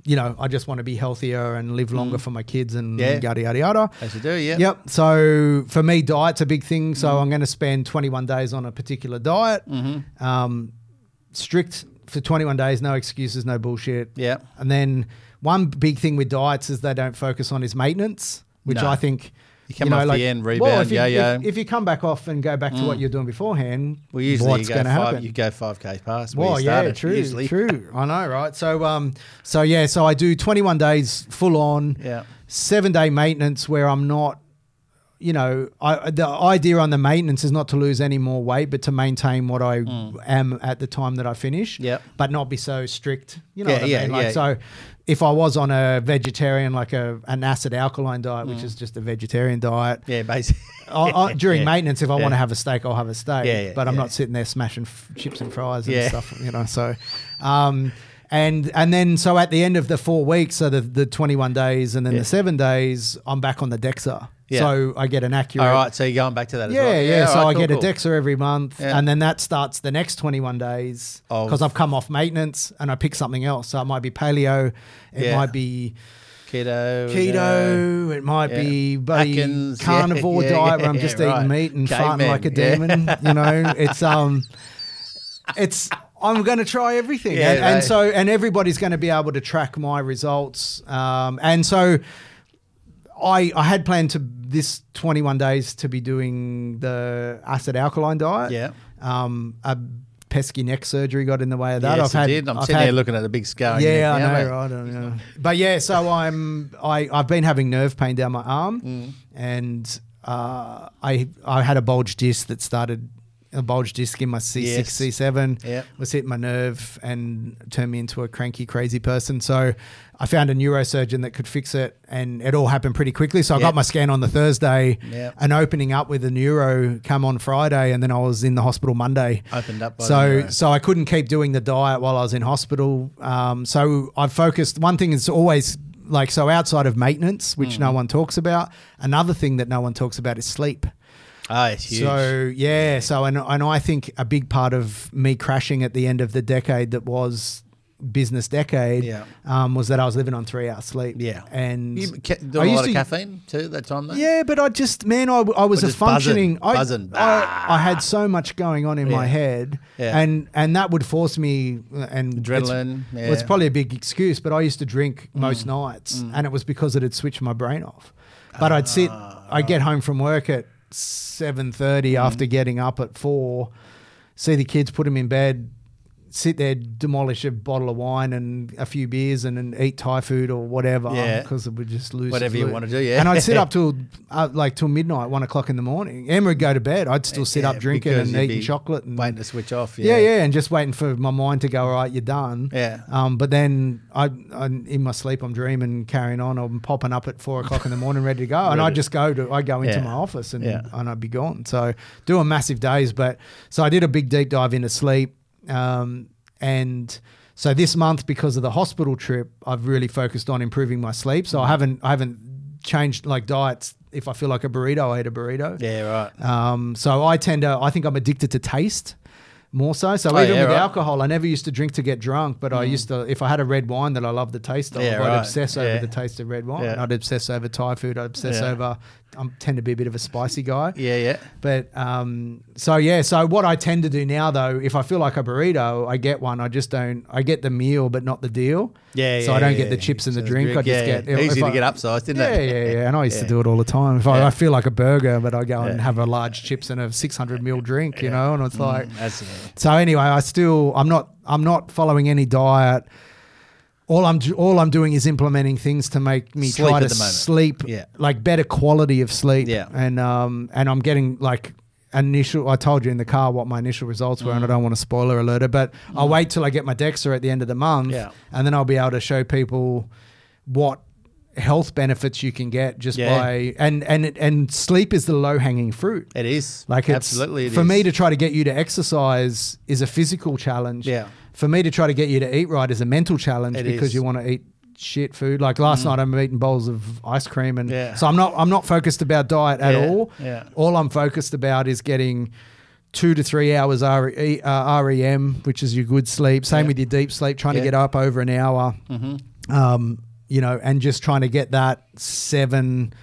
you know, I just want to be healthier and live longer for my kids and Mm. Yeah. yada, yada, yada. As you do. Yeah. Yep. So for me, diet's a big thing. So Mm. I'm going to spend 21 days on a particular diet. Mm-hmm. Um, strict for 21 days, no excuses, no bullshit. Yeah. And then one big thing with diets is they don't focus on is maintenance, which No. I think. You come off the end, well, rebound, if you, yo-yo. If, if you come back off and go back to what Mm. you're doing beforehand, Well, usually what's you go going to happen? You go five k's past. Well, you yeah, started, true, Usually. true. I know, right? So, um, so yeah, so I do 21 days full on Yeah. seven day maintenance where I'm not, you know, I, the idea on the maintenance is not to lose any more weight, but to maintain what I Mm. am at the time that I finish. Yep. But not be so strict. You know Yeah, what I yeah, mean? Like, yeah. so if I was on a vegetarian, like a an acid alkaline diet, Mm. which is just a vegetarian diet, Yeah. Basically. I, I, during Yeah. maintenance, if I Yeah. want to have a steak, I'll have a steak. Yeah, yeah, but I'm yeah. not sitting there smashing f- chips and fries and Yeah. stuff, you know. So, um, and and then so at the end of the four weeks, so the the twenty one days and then Yeah. the seven days, I'm back on the DEXA. Yeah. So I get an accurate. All right, so you're going back to that as Yeah, well. yeah. so all I right, get cool, a. DEXA every month, Yeah. and then that starts the next 21 days because I've come off maintenance and I pick something else. So it might be paleo, it Yeah. might be Keto. keto, it might Yeah. be bloody Atkins, carnivore yeah, diet where I'm yeah, just right. eating meat and Caveman, farting like a yeah. demon. You know, it's um, it's I'm going to try everything, Yeah, and, and right. so and everybody's going to be able to track my results, um, and so. I, I had planned to this 21 days to be doing the acid alkaline diet. Yeah. Um, a pesky neck surgery got in the way of that. Yes, I've it had, did. I'm I've sitting had- here looking at the big scar. yeah, I know, mate. I don't know. But yeah, so I'm I I've been having nerve pain down my arm, Mm. and uh, I I had a bulge disc that started a bulge disc in my C6 Yes. C7 Yep. was hitting my nerve and turned me into a cranky crazy person. So I found a neurosurgeon that could fix it, and it all happened pretty quickly. So I Yep. got my scan on the Thursday, Yep. and opening up with a neuro come on Friday, and then I was in the hospital Monday. Opened up by So, the so I couldn't keep doing the diet while I was in hospital. Um, so I focused. One thing is always like so outside of maintenance, which Mm. no one talks about. Another thing that no one talks about is sleep. Oh, it's huge. So yeah, so and and I think a big part of me crashing at the end of the decade that was business decade Yeah. um, was that I was living on three hours sleep. yeah. and you ca- I doing a used lot of to- caffeine too that time though? yeah, but I just man, I, I was Or a just buzzing, functioning. I, buzzing. I, I had so much going on in my head, Yeah. and and that would force me and it's- Adrenaline, Well, it's probably a big excuse, but I used to drink Mm. most nights, and it was because it had switched my brain off. But I'd sit, Ah, I'd get home from work at seven thirty Mm. after getting up at four, see the kids, put them in bed. Sit there, demolish a bottle of wine and a few beers, and, then eat Thai food or whatever. Yeah. because it would just lose Whatever you wanna do, yeah. And I'd sit up till uh, like till midnight, one o'clock in the morning. Emma would go to bed. I'd still sit Yeah, up drinking and eating chocolate and Waiting to switch off. yeah, yeah, and just waiting for my mind to go. All right, you're done. Yeah. Um, but then I, I, in my sleep, I'm dreaming, carrying on. I'm popping up at four o'clock in the morning, ready to go, and I just go to, I go into Yeah. my office and Yeah. and I'd be gone. So doing massive days, but so I did a big deep dive into sleep, um, and so this month because of the hospital trip, I've really focused on improving my sleep. So I haven't, I haven't changed like diets. If I feel like a burrito, I eat a burrito. Yeah, right. Um, so I tend to, I think I'm addicted to taste more so. So Oh, even yeah, with right. Mm. alcohol, I never used to drink to get drunk, but I used to, if I had a red wine that I loved the taste of, Yeah, I'd right. obsess over Yeah. the taste of red wine. I'd obsess over Thai food. I'd obsess over, I tend to be a bit of a spicy guy. Yeah, yeah. But um, so yeah, so what I tend to do now though, if I feel like a burrito, I get one. I just don't. I get the meal, but not the deal. Yeah, yeah. So I don't yeah, get the yeah. chips and the drink. I just yeah, get easy to I- get upsized, isn't yeah, it? yeah, yeah. Yeah. And I used to do it all the time. If I. I feel like a burger, but I go and have a large chips and a 600 ml drink, you know, and it's like. Mm, yeah. So anyway, I still I'm not I'm not following any diet. All I'm do- all I'm doing is implementing things to make me Sleep try to sleep, Yeah. like better quality of sleep. Yeah. and um and I'm getting like initial. I told you in the car what my initial results were, and I don't want to spoiler alert it, but I'll wait till I get my DEXA at the end of the month, Mm. Yeah. and then I'll be able to show people what health benefits you can get just Yeah. by and and and sleep is the low hanging fruit. It is. Like it's, Absolutely. it for is. me to try to get you to exercise is a physical challenge. Yeah. For me to try to get you to eat right is a mental challenge It because is. Mm. you want to eat shit food. Like last night, I'm eating bowls of ice cream, and Yeah. so I'm not I'm not focused about diet at Yeah, all. yeah. All I'm focused about is getting two to three hours RE, uh, REM, which is your good sleep. Same Yeah. with your deep sleep. Trying to get up over an hour. Mm-hmm. Um, you know, and just trying to get that seven.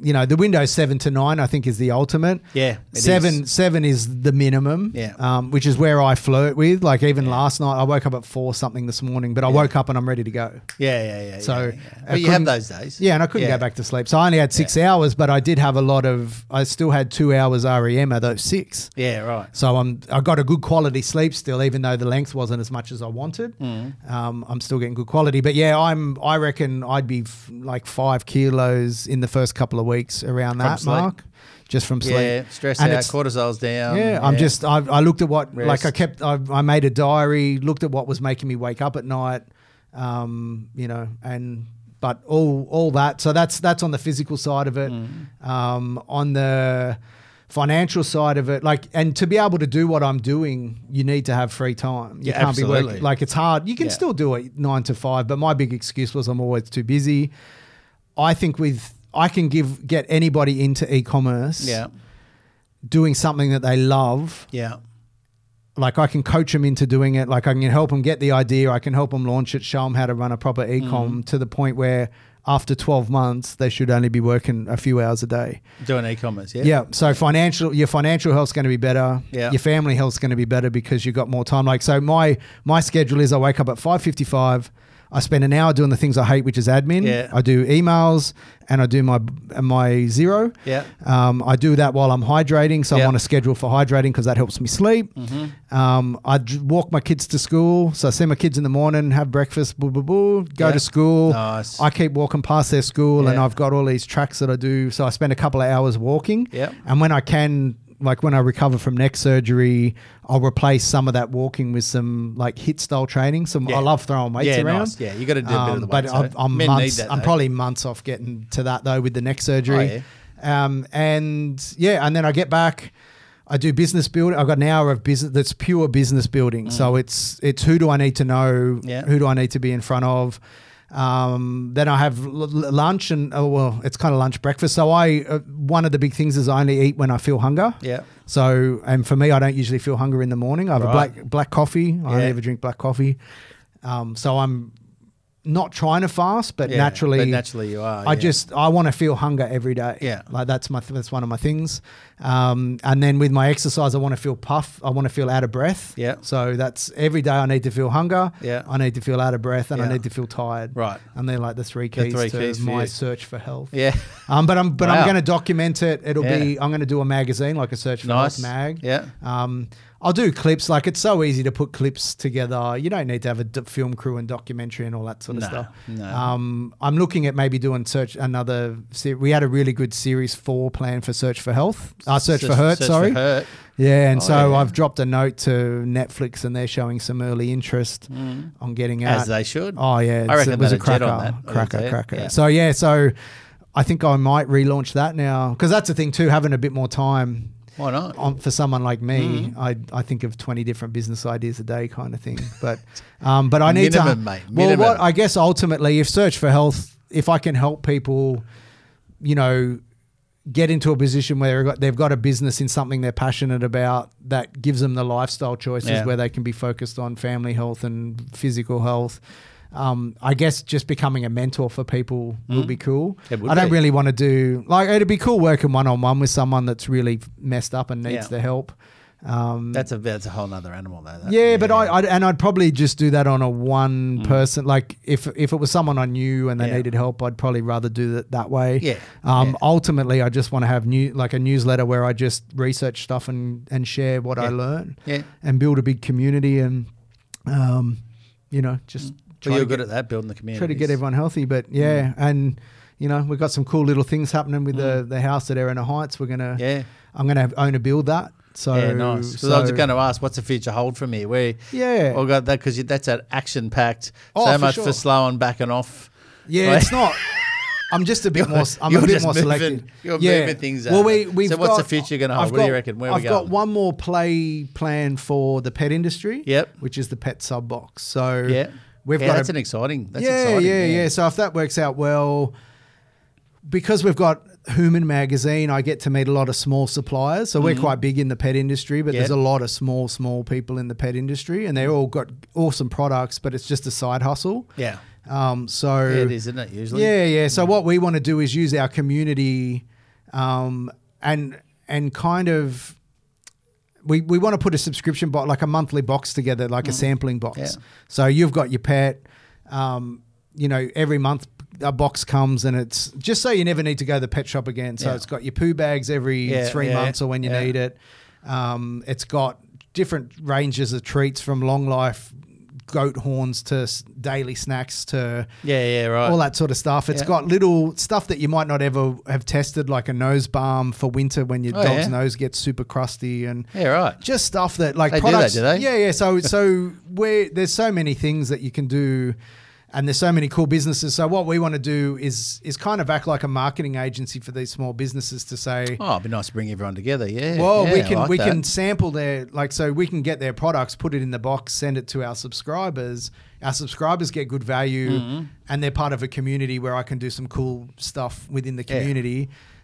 You know, the window seven to nine, I think, is the ultimate Yeah. seven is. seven is the minimum Yeah. um, which is where i flirt with like even Yeah. last night i woke up at four something this morning but i Yeah. woke up and i'm ready to go Yeah, yeah, yeah. So, yeah. But you have those days. yeah and i couldn't go back to sleep so i only had six hours but i did have a lot of i still had two hours rem of those six Yeah, right. so i'm i got a good quality sleep still even though the length wasn't as much as i wanted Mm. um, i'm still getting good quality but yeah i'm i reckon i'd be f- like five kilos in the first couple of weeks around that mark just from sleep Yeah, stress And out, cortisol's down. yeah, I'm just. I, I looked at what, like, I kept. I, I made a diary. Looked at what was making me wake up at night. Um, you know, and but all all that. So that's that's on the physical side of it. Mm. Um, on the financial side of it, like, and to be able to do what I'm doing, you need to have free time. You Yeah, can't be working. Like, it's hard. You can Yeah. still do it nine to five, but my big excuse was I'm always too busy. I think with I can give get anybody into e-commerce Yeah. doing something that they love Yeah. like I can coach them into doing it. Like I can help them get the idea. I can help them launch it, show them how to run a proper e-com ecom to the point where after 12 months, they should only be working a few hours a day. Doing e-commerce. Yeah. Yeah. So financial, your financial health's going to be better. Yeah. Your family health's going to be better because you've got more time. Like, so my, my schedule is I wake up at 5.55. I spend an hour doing the things I hate, which is admin. Yeah. I do emails and I do my, my Xero. Yeah. Um, I do that while I'm hydrating, so Yeah. I'm on a schedule for hydrating because that helps me sleep. Mm-hmm. Um, I d- walk my kids to school, so I see my kids in the morning, have breakfast, boo boo boo, go Yeah. to school. Nice. I keep walking past their school, and I've got all these tracks that I do. So I spend a couple of hours walking, Yep. and when I can. Like when I recover from neck surgery, I'll replace some of that walking with some like HIIT style training. Some Yeah. I love throwing weights Yeah, around. nice. Yeah, you gotta do a bit of Um, the But weights, I'm, though. I'm Men months. that, I'm probably months off getting to that though with the neck surgery. Oh, Um, and yeah, and then I get back. I do business building. I've got an hour of business that's pure business building. So it's it's who do I need to know? Mm. Yeah. Who do I need to be in front of? Um, then I have l- l- lunch and oh well, it's kind of lunch breakfast. So I uh, one of the big things is I only eat when I feel hunger. Yeah. So and for me, I don't usually feel hunger in the morning. I have a black black coffee. I only Yeah. ever drink black coffee. Um, so I'm not trying to fast, but Yeah, naturally, but naturally you are, I yeah. just I want to feel hunger every day. Yeah. like that's my that's one of my things. Um, and then with my exercise, I want to feel puff. I want to feel out of breath. Yeah. So that's every day. I need to feel hunger. Yeah. I need to feel out of breath, and I need to feel tired. Right. And they're like the three The keys three to keys my search for health. Yeah. Um, but I'm but I'm going to document it. It'll Yeah. be I'm going to do a magazine like a search for Nice. health mag. Yeah. Um, I'll do clips. Like it's so easy to put clips together. You don't need to have a d- film crew and documentary and all that sort of No, stuff. no. Um, I'm looking at maybe doing search another. Se- we had a really good series four plan for Search for Health. Uh, Search, for Hurt. Search sorry. For hurt. Yeah, and Oh, so yeah. I've dropped a note to Netflix, and they're showing some early interest on getting out. Mm. As they should. Oh yeah, it's- reckon it was a cracker, on that. Cracker, cracker. yeah. So yeah, so I think I might relaunch that now because that's the thing too. Having a bit more time Why not? on, for someone like me, Mm. I I think of twenty different business ideas a day, kind of thing. But um, but I need to. Minimum, mate, Well, what I guess ultimately, if Search for Health, if I can help people, you know. Get into a position where they've got, they've got a business in something they're passionate about that gives them the lifestyle choices Yeah. where they can be focused on family health and physical health. Um, I guess just becoming a mentor for people will be cool. Mm. Would I don't be. really want to do like it'd be cool working one on one with someone that's really messed up and needs Yeah. the help. Um, That's a that's a whole other animal though. that- yeah, but I, I and I'd probably just do that on a one Mm. person. Like if if it was someone I knew and they Yeah. needed help, I'd probably rather do it that way. Yeah, Um. yeah. Ultimately, I just want to have new like a newsletter where I just research stuff and and share what I learn Yeah. and build a big community and, um, you know, just try Well, you're good get, at that, building the community. try to get everyone healthy. But yeah, and you know, we've got some cool little things happening with the the house at Erina Heights. We're gonna Mm. Yeah. I'm gonna own a build that. So yeah, nice. Because I was so- going to ask, what's the future hold for me? We Yeah. I got that because that's an action packed. Oh, so for much sure. for slowing backing off. Yeah, Right? it's not. I'm just a bit more. I'm a bit more moving- selective. you're yeah. moving things Well, we we've So what's the future gonna hold? I've What do you reckon? Where we I've got going? one more play plan for the pet industry. Yep. Which is the pet sub box. So Yeah, we've yeah, got that's a, an exciting. That's yeah, exciting. yeah, yeah. So if that works out well, because we've got Human Magazine, I get to meet a lot of small suppliers. So we're quite big in the pet industry, but there's Mm-hmm. A lot of small, small people in the pet industry, and they're all got awesome products, but it's just a side hustle. Yeah. Um, so Yeah, it is, isn't it? Usually. yeah, yeah. So what we want to do is use our community, um, and and kind of. We, we want to put a subscription box, like a monthly box together, like a sampling box. Mm. Yeah. So you've got your pet, um, you know, every month a box comes and it's just so you never need to go to the pet shop again. So Yeah. it's got your poo bags every Yeah, three months or when you need it. Um, it's got different ranges of treats from long life goat horns to s- daily snacks to Yeah, yeah, right. all that sort of stuff. It's Yeah. got little stuff that you might not ever have tested, like a nose balm for winter when your Oh, dog's yeah. nose gets super crusty, and yeah, right. just stuff that like They do that, products. do they? Yeah, yeah. So so where there's so many things that you can do. And there's so many cool businesses. So what we want to do is is kind of act like a marketing agency for these small businesses to say, Oh, it'd be nice to bring everyone together. Yeah. well, yeah, we can like we that. can sample their like so we can get their products, put it in the box, send it to our subscribers. Our subscribers get good value, Mm-hmm. and they're part of a community where I can do some cool stuff within the Yeah.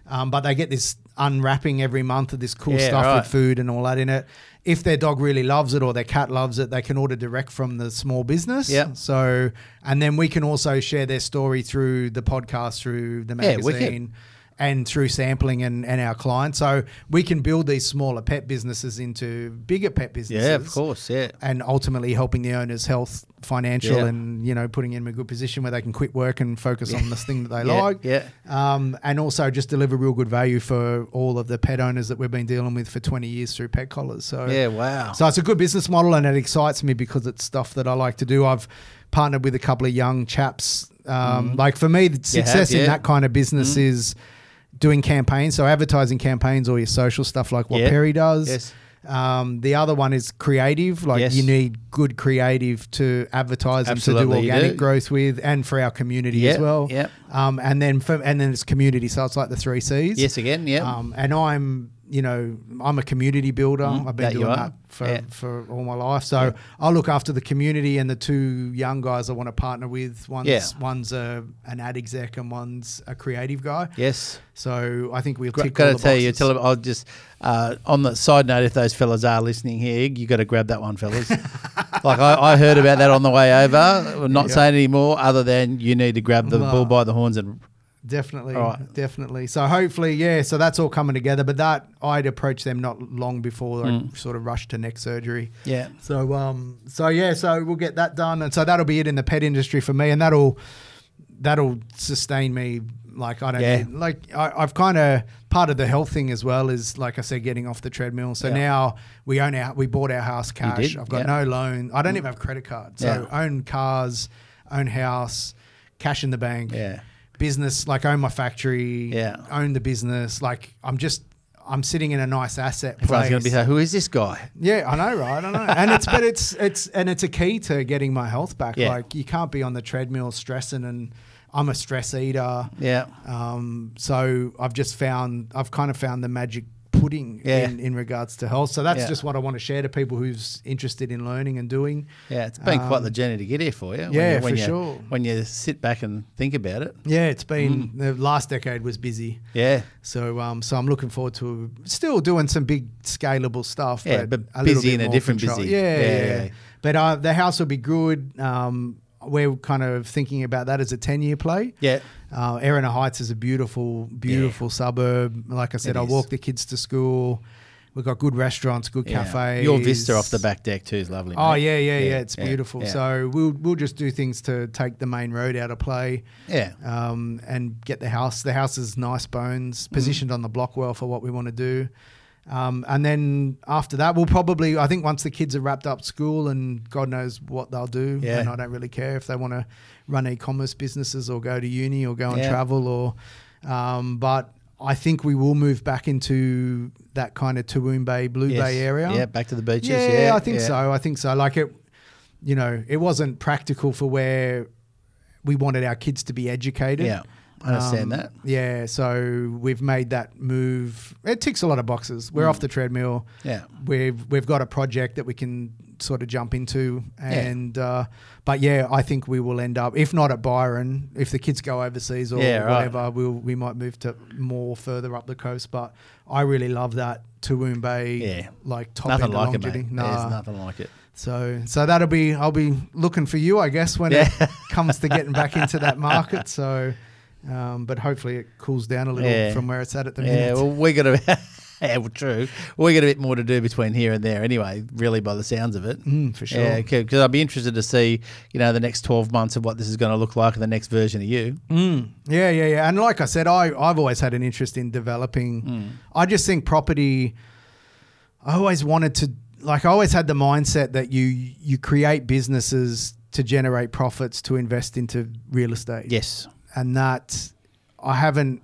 Um, but they get this unwrapping every month of this cool Yeah, stuff right. with food and all that in it. If their dog really loves it or their cat loves it, they can order direct from the small business. Yep. So, and then we can also share their story through the podcast, through the magazine. Yeah, and through sampling and, and our clients. So we can build these smaller pet businesses into bigger pet businesses. Yeah, of course. Yeah. And ultimately helping the owners' health, financial, Yeah. and you know putting them in a good position where they can quit work and focus on this thing that they Yeah, like. yeah. Um, and also just deliver real good value for all of the pet owners that we've been dealing with for 20 years through Pet Collars. So Yeah. Wow. so it's a good business model and it excites me because it's stuff that I like to do. I've partnered with a couple of young chaps. Um, Like for me, the success in Mm-hmm. that kind of business is doing campaigns. So advertising campaigns or your social stuff like what Yeah. Perry does. Yes. Um, the other one is creative. Like Yes. you need good creative to advertise and to do organic do. growth with, and for our community Yep, as well. yep. Um, and then for, and then it's community. So it's like the three C's. Yes. Again. Yeah. Um, and I'm, you know, I'm a community builder. I've been doing that for, Yeah. for all my life. So I look after the community and the two young guys I want to partner with. One's Yeah. one's a, an ad exec and one's a creative guy. yes. So I think we've Gra- Got to tell you, tell them. I'll just uh, on the side note, if those fellas are listening here, you got to grab that one, fellas. like I, I heard about that on the way over. I'm not Yeah. saying any more, other than you need to grab the bull by the horns and Definitely, right. definitely. So hopefully, yeah. So that's all coming together. But that I'd approach them not long before I Mm. sort of rushed to neck surgery. yeah, So um, so yeah, so we'll get that done, and so that'll be it in the pet industry for me, and that'll that'll sustain me. Like I don't Yeah. need, like I, I've kind of part of the health thing as well is like I said, getting off the treadmill. So Yeah. now we own our we bought our house cash. I've got Yeah. no loan. I don't even have credit card. So Yeah. own cars, own house, cash in the bank yeah, business, like own my factory, Yeah. own the business. Like I'm just, I'm sitting in a nice asset everyone's place. going to be saying, "Who is this guy?" yeah, I know, right? I know, and it's but it's it's and it's a key to getting my health back. Yeah. Like you can't be on the treadmill stressing, and I'm a stress eater. Yeah, Um, so I've just found, I've kind of found the magic pudding Yeah. in, in regards to health. So that's Yeah. just what I want to share to people who's interested in learning and doing. yeah. It's been quite Um, the journey to get here for you. when yeah, you, when for you, sure. When you sit back and think about it, Yeah, it's been Mm. the last decade was busy. yeah, So, um, so I'm looking forward to still doing some big scalable stuff. Yeah, but a little busy in a different control. busy. Yeah, Yeah, yeah. yeah. But uh, the house will be good. Um, we're kind of thinking about that as a 10 year play. yeah, Uh, Erina Heights is a beautiful, beautiful suburb. Like I said, It I is. walk the kids to school. We've got good restaurants, good yeah. cafes. Your vista off the back deck too is lovely. Oh mate. yeah, yeah, yeah. It's beautiful. yeah. So we'll we'll just do things to take the main road out of play yeah, um, and get the house. The house is nice bones, positioned on the block well for what we want to do. Um, and then after that, we'll probably, I think once the kids are wrapped up school and God knows what they'll do, Yeah. and I don't really care if they want to run e-commerce businesses or go to uni or go and Yeah. travel or, um, but I think we will move back into that kind of Toowoon Bay, Blue Yes. Bay area. Yeah, back to the beaches. Yeah, Yeah, I think so. I think so. Like it, you know, it wasn't practical for where we wanted our kids to be educated. Yeah, I understand Um, that. Yeah, so we've made that move. It ticks a lot of boxes. We're Mm. off the treadmill. Yeah, We've we've got a project that we can sort of jump into, and uh, but yeah, I think we will end up if not at Byron, if the kids go overseas or Yeah, right. whatever, we'll we might move to more further up the coast. But I really love that Toowoon Bay, Yeah. like top nothing end of like it, mate. Nah. There's nothing like it. So so that'll be I'll be looking for you, I guess, when Yeah. it comes to getting back into that market. So, um, but hopefully it cools down a little Yeah. from where it's at at the Yeah, minute. well, we got a yeah, well, true. We got a bit more to do between here and there, anyway. Really, by the sounds of it. Mm, for sure. Yeah, because I'd be interested to see, you know, the next twelve months of what this is going to look like, and the next version of you. Mm. Yeah, yeah, yeah. And like I said, I I've always had an interest in developing. Mm. I just think property. I always wanted to like. I always had the mindset that you you create businesses to generate profits to invest into real estate. Yes. And that I haven't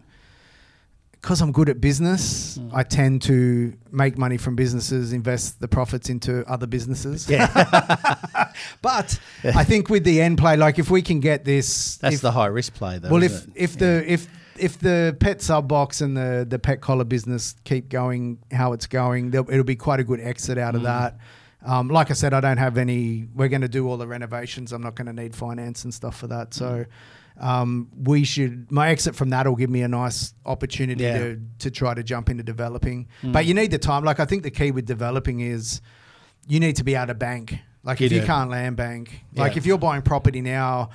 because I'm good at business, Mm. I tend to make money from businesses, invest the profits into other businesses. Yeah, But I think with the end play, like if we can get this, that's if, the high risk play, though. well, if it? if the if if the pet sub box and the the pet collar business keep going how it's going, it'll be quite a good exit out Mm. of that. Um, like I said, I don't have any. We're going to do all the renovations. I'm not going to need finance and stuff for that. So. Mm. Um, we should. My exit from that will give me a nice opportunity Yeah. to to try to jump into developing. Mm. But you need the time. Like I think the key with developing is you need to be able to bank. Like You if you can't land bank, like Yeah. if you're buying property now,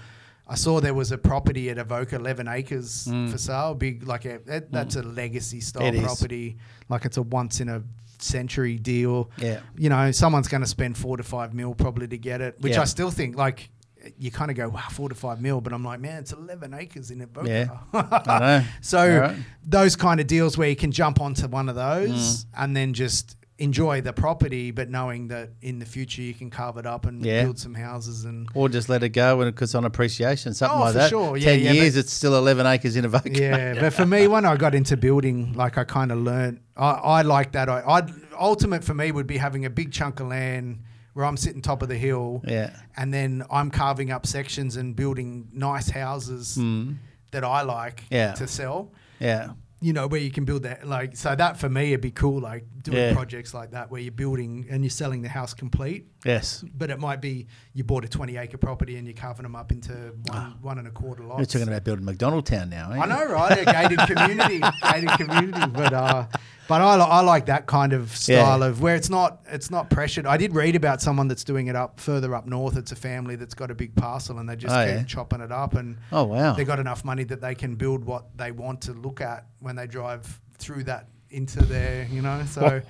I saw there was a property at Avoca, 11 acres Mm. for sale. Big, like a, that, that's a legacy style It is. property. Like it's a once in a century deal. Yeah. You know, someone's going to spend four to five mil probably to get it, which Yeah. I still think like you kind of go, wow, four to five mil. But I'm like, man, it's 11 acres in Avoca. Yeah. So right. those kind of deals where you can jump onto one of those mm. and then just enjoy the property, but knowing that in the future you can carve it up and Yeah. build some houses and Or just let it go it's on appreciation, something Oh, like for that. sure. Yeah, Ten yeah, years, it's still eleven acres in a Avoca. yeah. But for me, when I got into building, like I kind of learned, I, I like that. I, I'd ultimate for me would be having a big chunk of land where I'm sitting top of the hill, Yeah. and then I'm carving up sections and building nice houses hmm. that I like. Yeah. to sell. Yeah. you know, where you can build that. Like, so that for me, it'd be cool, like doing Yeah. projects like that where you're building and you're selling the house complete. Yes. But it might be you bought a 20 acre property and you're carving them up into one, one and a quarter lots. You're talking about building McDonald Town now, eh? I know, right? A gated community, gated community. But uh, but I, I like that kind of style Yeah. of where it's not it's not pressured. I did read about someone that's doing it up further up north. It's a family that's got a big parcel and they just Oh, keep yeah. chopping it up and Oh wow. they got enough money that they can build what they want to look at when they drive through that into there, you know. So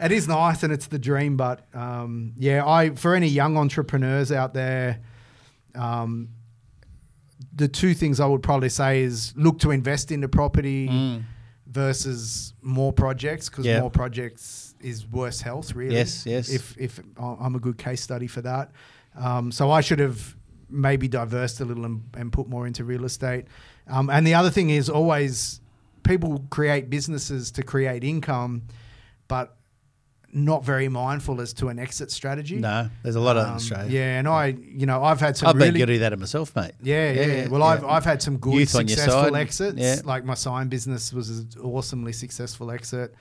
it is nice and it's the dream. But um, yeah, I for any young entrepreneurs out there, um, the two things I would probably say is look to invest into property Mm. versus more projects because Yeah. more projects is worse health. Really, Yes, yes. If if I'm a good case study for that, um, so I should have maybe diversed a little and, and put more into real estate. Um, and the other thing is always people create businesses to create income, but not very mindful as to an exit strategy. no, there's a lot of Um, Australia. Yeah, and I, you know, I've had some I've been really guilty of that of myself, mate. yeah, yeah. Yeah, Well, yeah. I've I've had some good Youth successful exits. Yeah. Like my sign business was an awesomely successful exit.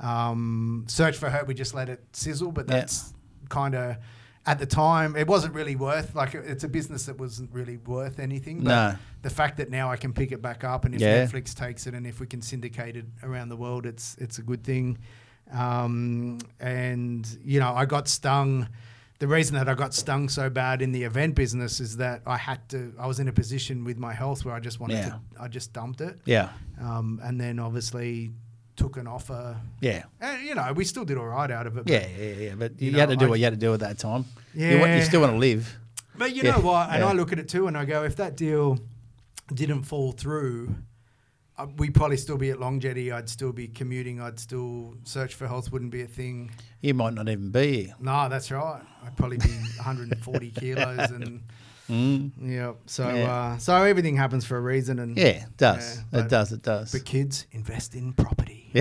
Um, Search for Hurt, we just let it sizzle, but Yeah. that's kind of at the time it wasn't really worth. Like it's a business that wasn't really worth anything. But No. the fact that now I can pick it back up, and if Yeah. Netflix takes it, and if we can syndicate it around the world, it's it's a good thing. Um, and you know, I got stung. The reason that I got stung so bad in the event business is that I had to. I was in a position with my health where I just wanted Yeah. to. I just dumped it, Yeah. um, and then obviously took an offer. Yeah. And you know, we still did all right out of it. but- Yeah, yeah, yeah. But you, You had to do I- what you had to do at that time. You, want, you still want to live. But you Yeah, know what? And yeah. I look at it too, and I go, if that deal didn't fall through, uh, we'd probably still be at Long Jetty. I'd still be commuting. I'd still search for health. Wouldn't be a thing. You might not even be here. No, that's right. I'd probably be 140 kilos, and Mm. yeah. So, Yeah. uh, so everything happens for a reason, and Yeah, it does. Yeah, it does. It does. But kids, invest in property.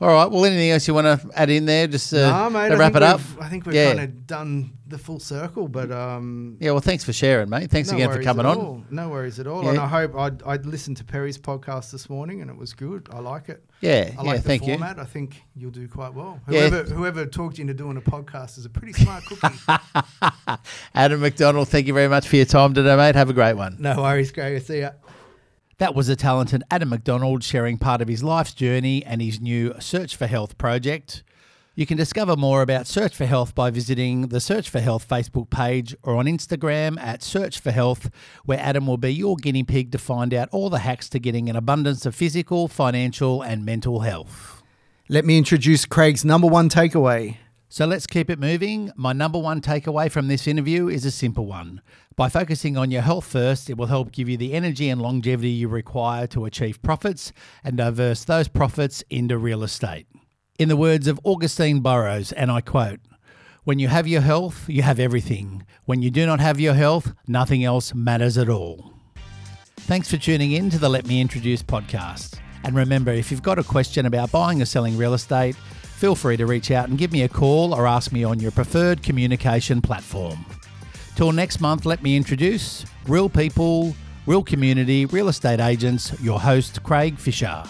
All right. Well, anything else you want to add in there? Just uh, mate. to wrap it up. I think we've Yeah. kind of done the full circle, but um, Yeah. Well, thanks for sharing, mate. Thanks no again for coming on. all. No worries at all. Yeah. And I hope I'd, I'd listened to Perry's podcast this morning, and it was good. I like it. Yeah. I yeah. like the Thank you. format. I think you'll do quite well. Yeah. Whoever whoever talked you into doing a podcast is a pretty smart cookie. Adam McDonald, thank you very much for your time today, mate. Have a great one. no worries, Greg. See ya. That was the talented Adam McDonald sharing part of his life's journey and his new Search for Health project. You can discover more about Search for Health by visiting the Search for Health Facebook page or on Instagram at Search for Health, where Adam will be your guinea pig to find out all the hacks to getting an abundance of physical, financial, and mental health. Let me introduce Craig's number one takeaway. So let's keep it moving. My number one takeaway from this interview is a simple one. By focusing on your health first, it will help give you the energy and longevity you require to achieve profits and diverse those profits into real estate. In the words of Augusten Burroughs, and I quote, When you have your health, you have everything. When you do not have your health, nothing else matters at all. Thanks for tuning in to the Let Me Introduce podcast. And remember, if you've got a question about buying or selling real estate, feel free to reach out and give me a call or ask me on your preferred communication platform. Till next month, let me introduce Real People, Real Community, Real Estate Agents, your host, Craig Fisher.